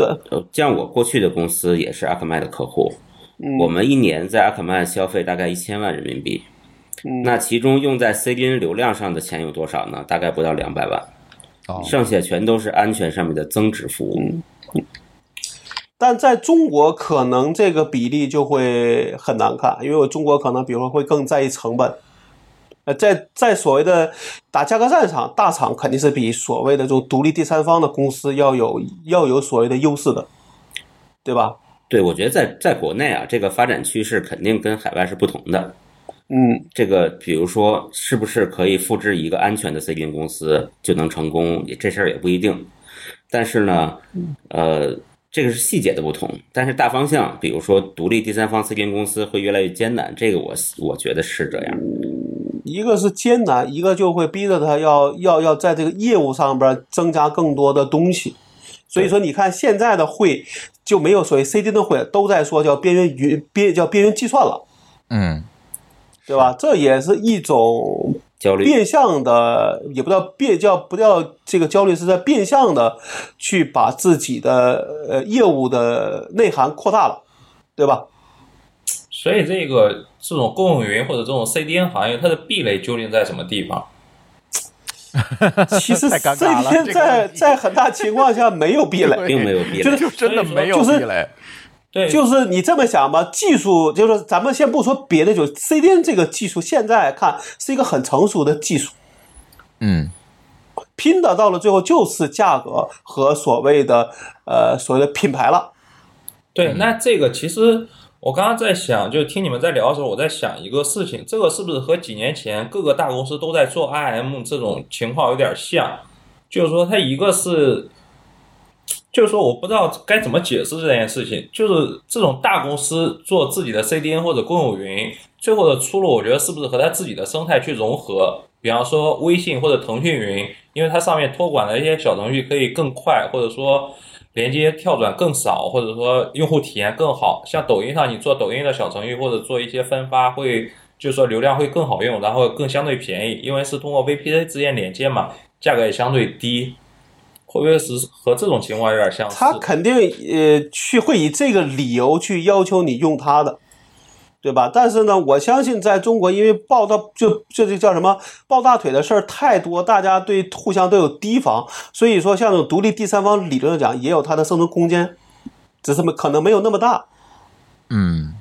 B: 像我过去的公司也是阿克麦的客户，
C: 嗯
B: 我们一年在阿克曼消费大概一千万人民币，
C: 嗯
B: 那其中用在 CDN 流量上的钱有多少呢？大概不到两百万，
A: 哦
B: 剩下全都是安全上面的增值服务。
C: 但在中国可能这个比例就会很难看，因为我中国可能比如说会更在意成本。呃，在在所谓的打价格战上，大厂肯定是比所谓的这种独立第三方的公司要有要有所谓的优势的，对吧？
B: 对，我觉得在在国内啊，这个发展趋势肯定跟海外是不同的。
C: 嗯，
B: 这个比如说，是不是可以复制一个安全的 CDN 公司就能成功？也这事儿也不一定。但是呢，呃，这个是细节的不同。但是大方向，比如说独立第三方 CDN 公司会越来越艰难，这个我我觉得是这样。
C: 一个是艰难，一个就会逼着他要要要在这个业务上边增加更多的东西。所以说，你看现在的会就没有所谓 CDN 的会，都在说叫边缘云边叫边缘计算了，
A: 嗯，
C: 对吧？这也是一种
B: 焦虑，
C: 变相的，也不叫变叫不叫这个焦虑，是在变相的去把自己的呃业务的内涵扩大了，对吧？
D: 所以这个这种公有云或者这种 CDN 行业，它的壁垒究竟在什么地方？
C: 其实
A: 太尴
C: 这
A: 尬了这个
C: 天在在很大情况下没有壁垒，
B: 并没有壁垒。
C: 就是
A: 就真的没有壁垒。
D: 对，
C: 就是你这么想吧，技术就是咱们先不说别的，就 CDN 这个技术现在看是一个很成熟的技术，
A: 嗯
C: 拼的到了最后就是价格和所谓的呃所谓的品牌了。
D: 对，那这个其实我刚刚在想，就听你们在聊的时候，我在想一个事情，这个是不是和几年前各个大公司都在做 IM 这种情况有点像？就是说它一个是，就是说我不知道该怎么解释这件事情，就是这种大公司做自己的 CDN 或者公有云，最后的出路，我觉得是不是和它自己的生态去融合？比方说微信或者腾讯云，因为它上面托管的一些小程序可以更快，或者说连接跳转更少，或者说用户体验更好。像抖音上，你做抖音的小程序或者做一些分发，会就是说流量会更好用，然后更相对便宜，因为是通过 VPC 之间连接嘛，价格也相对低。会不会是和这种情况有点相似？
C: 他肯定呃去会以这个理由去要求你用他的，对吧？但是呢，我相信在中国，因为抱到就这就叫什么抱大腿的事儿太多，大家对互相都有提防，所以说像这种独立第三方，理论上讲也有它的生存空间，只是可能没有那么大。
A: 嗯，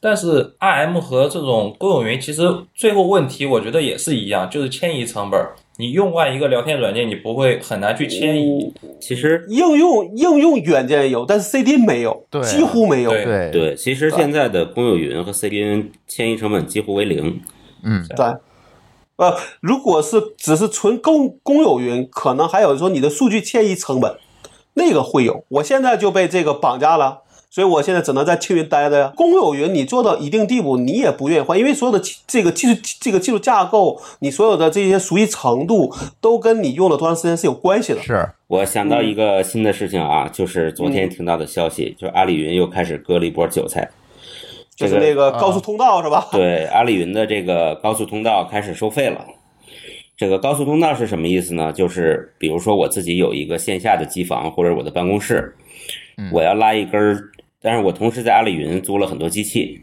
D: 但是 RM 和这种公有云，其实最后问题我觉得也是一样，就是迁移成本。你用惯一个聊天软件，你不会很难去迁移。
B: 其实
C: 应用应用软件有，但是 CDN 没有，
A: 对
C: 几乎没有。
D: 对
A: 对
B: 对，其实现在的公有云和 CDN 迁移成本几乎为零。
A: 嗯
C: 对，呃，如果是只是纯公公有云，可能还有说你的数据迁移成本，那个会有。我现在就被这个绑架了，所以我现在只能在青云待着呀。公有云你做到一定地步，你也不愿意换，因为所有的这个技术这个技术架构，你所有的这些熟悉程度，都跟你用了多长时间是有关系的。
A: 是，
B: 我想到一个新的事情啊，就是昨天听到的消息，就是阿里云又开始割了一波韭菜。
C: 就是那个高速通道是吧？
B: 对，阿里云的这个高速通道开始收费了。这个高速通道是什么意思呢？就是比如说我自己有一个线下的机房或者我的办公室，我要拉一根儿，但是我同时在阿里云租了很多机器。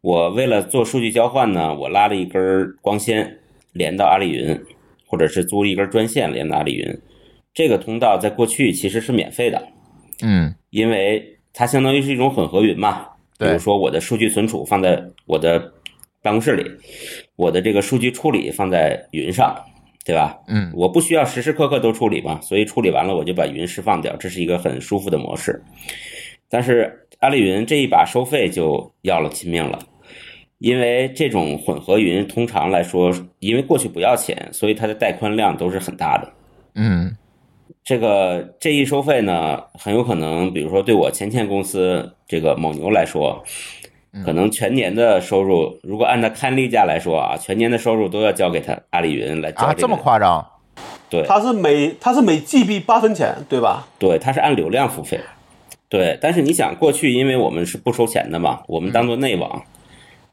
B: 我为了做数据交换呢，我拉了一根光纤连到阿里云，或者是租了一根专线连到阿里云。这个通道在过去其实是免费的，
A: 嗯
B: 因为它相当于是一种混合云嘛。比如说我的数据存储放在我的办公室里，我的这个数据处理放在云上，对吧？
A: 嗯
B: 我不需要时时刻刻都处理嘛，所以处理完了我就把云释放掉，这是一个很舒服的模式。但是阿里云这一把收费就要了亲命了，因为这种混合云通常来说，因为过去不要钱，所以它的带宽量都是很大的。
A: 嗯
B: 这个这一收费呢，很有可能，比如说对我前前公司这个蒙牛来说，可能全年的收入，如果按照看例价来说啊，全年的收入都要交给他阿里云来交、
A: 啊，
B: 这个。
A: 这么夸张？
B: 对
C: 它是每它是每 GB 八分钱，对吧？
B: 对，它是按流量付费。对，但是你想，过去因为我们是不收钱的嘛，我们当做内网，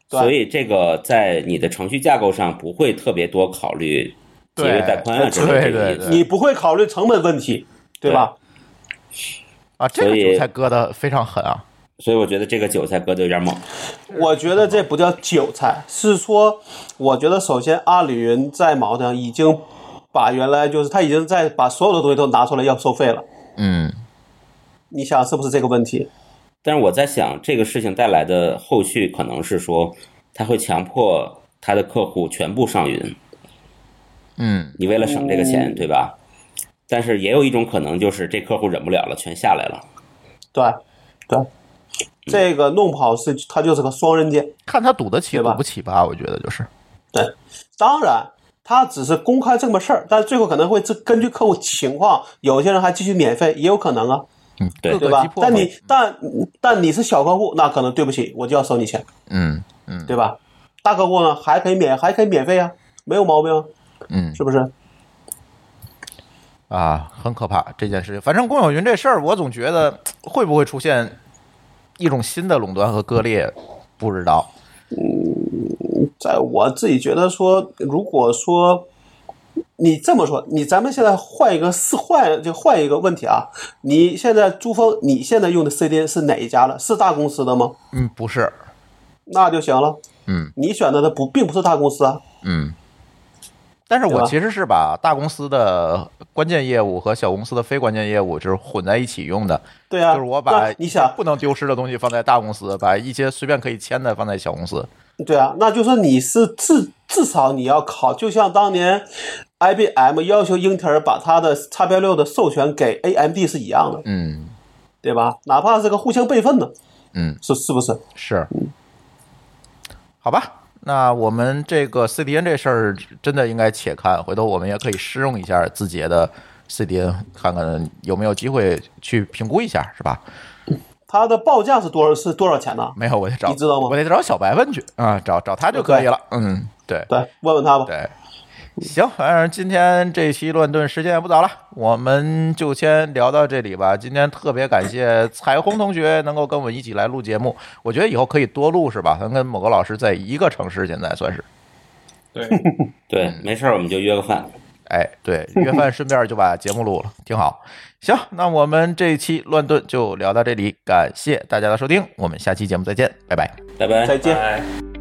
C: 对
B: 所以这个在你的程序架构上不会特别多考虑节约带宽啊之类的这个
A: 对对。
C: 你不会考虑成本问题，对吧？
A: 啊，这个韭菜割的非常狠啊！
B: 所以我觉得这个韭菜割的有点猛。
C: 我觉得这不叫韭菜，是说，我觉得首先阿里云在某上已经把原来就是他已经在把所有的东西都拿出来要收费了，
A: 嗯
C: 你想是不是这个问题？
B: 但是我在想，这个事情带来的后续可能是说，他会强迫他的客户全部上云，
A: 嗯
B: 你为了省这个钱，对吧？但是也有一种可能，就是这客户忍不了了，全下来了。
C: 对，对，这个弄不好是它就是个双刃剑。
A: 看他赌得起
C: 吧
A: 赌不起吧？我觉得就是，
C: 对，当然，他只是公开这么事儿，但是最后可能会这根据客户情况，有些人还继续免费，也有可能啊，
A: 嗯，
B: 对
C: 对吧。但你但但你是小客户，那可能对不起，我就要收你钱，
A: 嗯嗯
C: 对吧？大客户呢还可以免还可以免费啊，没有毛病啊，
A: 嗯
C: 是不是？
A: 啊，很可怕这件事情。反正公有云这事儿，我总觉得会不会出现一种新的垄断和割裂，不知道。
C: 嗯在我自己觉得说，如果说你这么说，你咱们现在换一个是换就换一个问题啊，你现在珠峰你现在用的 CDN 是哪一家了？是大公司的吗？
A: 嗯，不是，
C: 那就行了。
A: 嗯
C: 你选择的不并不是大公司啊，
A: 嗯。但是我其实是把大公司的关键业务和小公司的非关键业务就是混在一起用的，
C: 对啊，
A: 就是我把
C: 你想，
A: 不能丢失的东西放在大公司，把一些随便可以签的放在小公司。
C: 对啊，那就是你是至至少你要考，就像当年 IBM 要求英特尔把它的叉标六的授权给 AMD 是一样的，
A: 嗯
C: 对吧？哪怕是个互相备份的，
A: 嗯，
C: 是是不是？
A: 是。好吧，那我们这个 CDN 这事儿真的应该且看，回头我们也可以试用一下字节的 CDN，看看有没有机会去评估一下，是吧？
C: 它的报价是多少？是多少钱呢？
A: 没有，我得找，
C: 你知道吗
A: 我得找小白问去啊，找找他就可以了。嗯，对
C: 对，问问他吧。
A: 对。行，反正今天这期乱炖时间也不早了，我们就先聊到这里吧。今天特别感谢彩虹同学能够跟我们一起来录节目，我觉得以后可以多录，是吧？咱跟某个老师在一个城市，现在算是。
D: 对，
B: 对，没事儿，我们就约个饭。
A: 哎，对，约饭顺便就把节目录了，挺好。行，那我们这一期乱炖就聊到这里，感谢大家的收听，我们下期节目再见，拜拜。
B: 拜拜。
C: 再见。
D: 拜。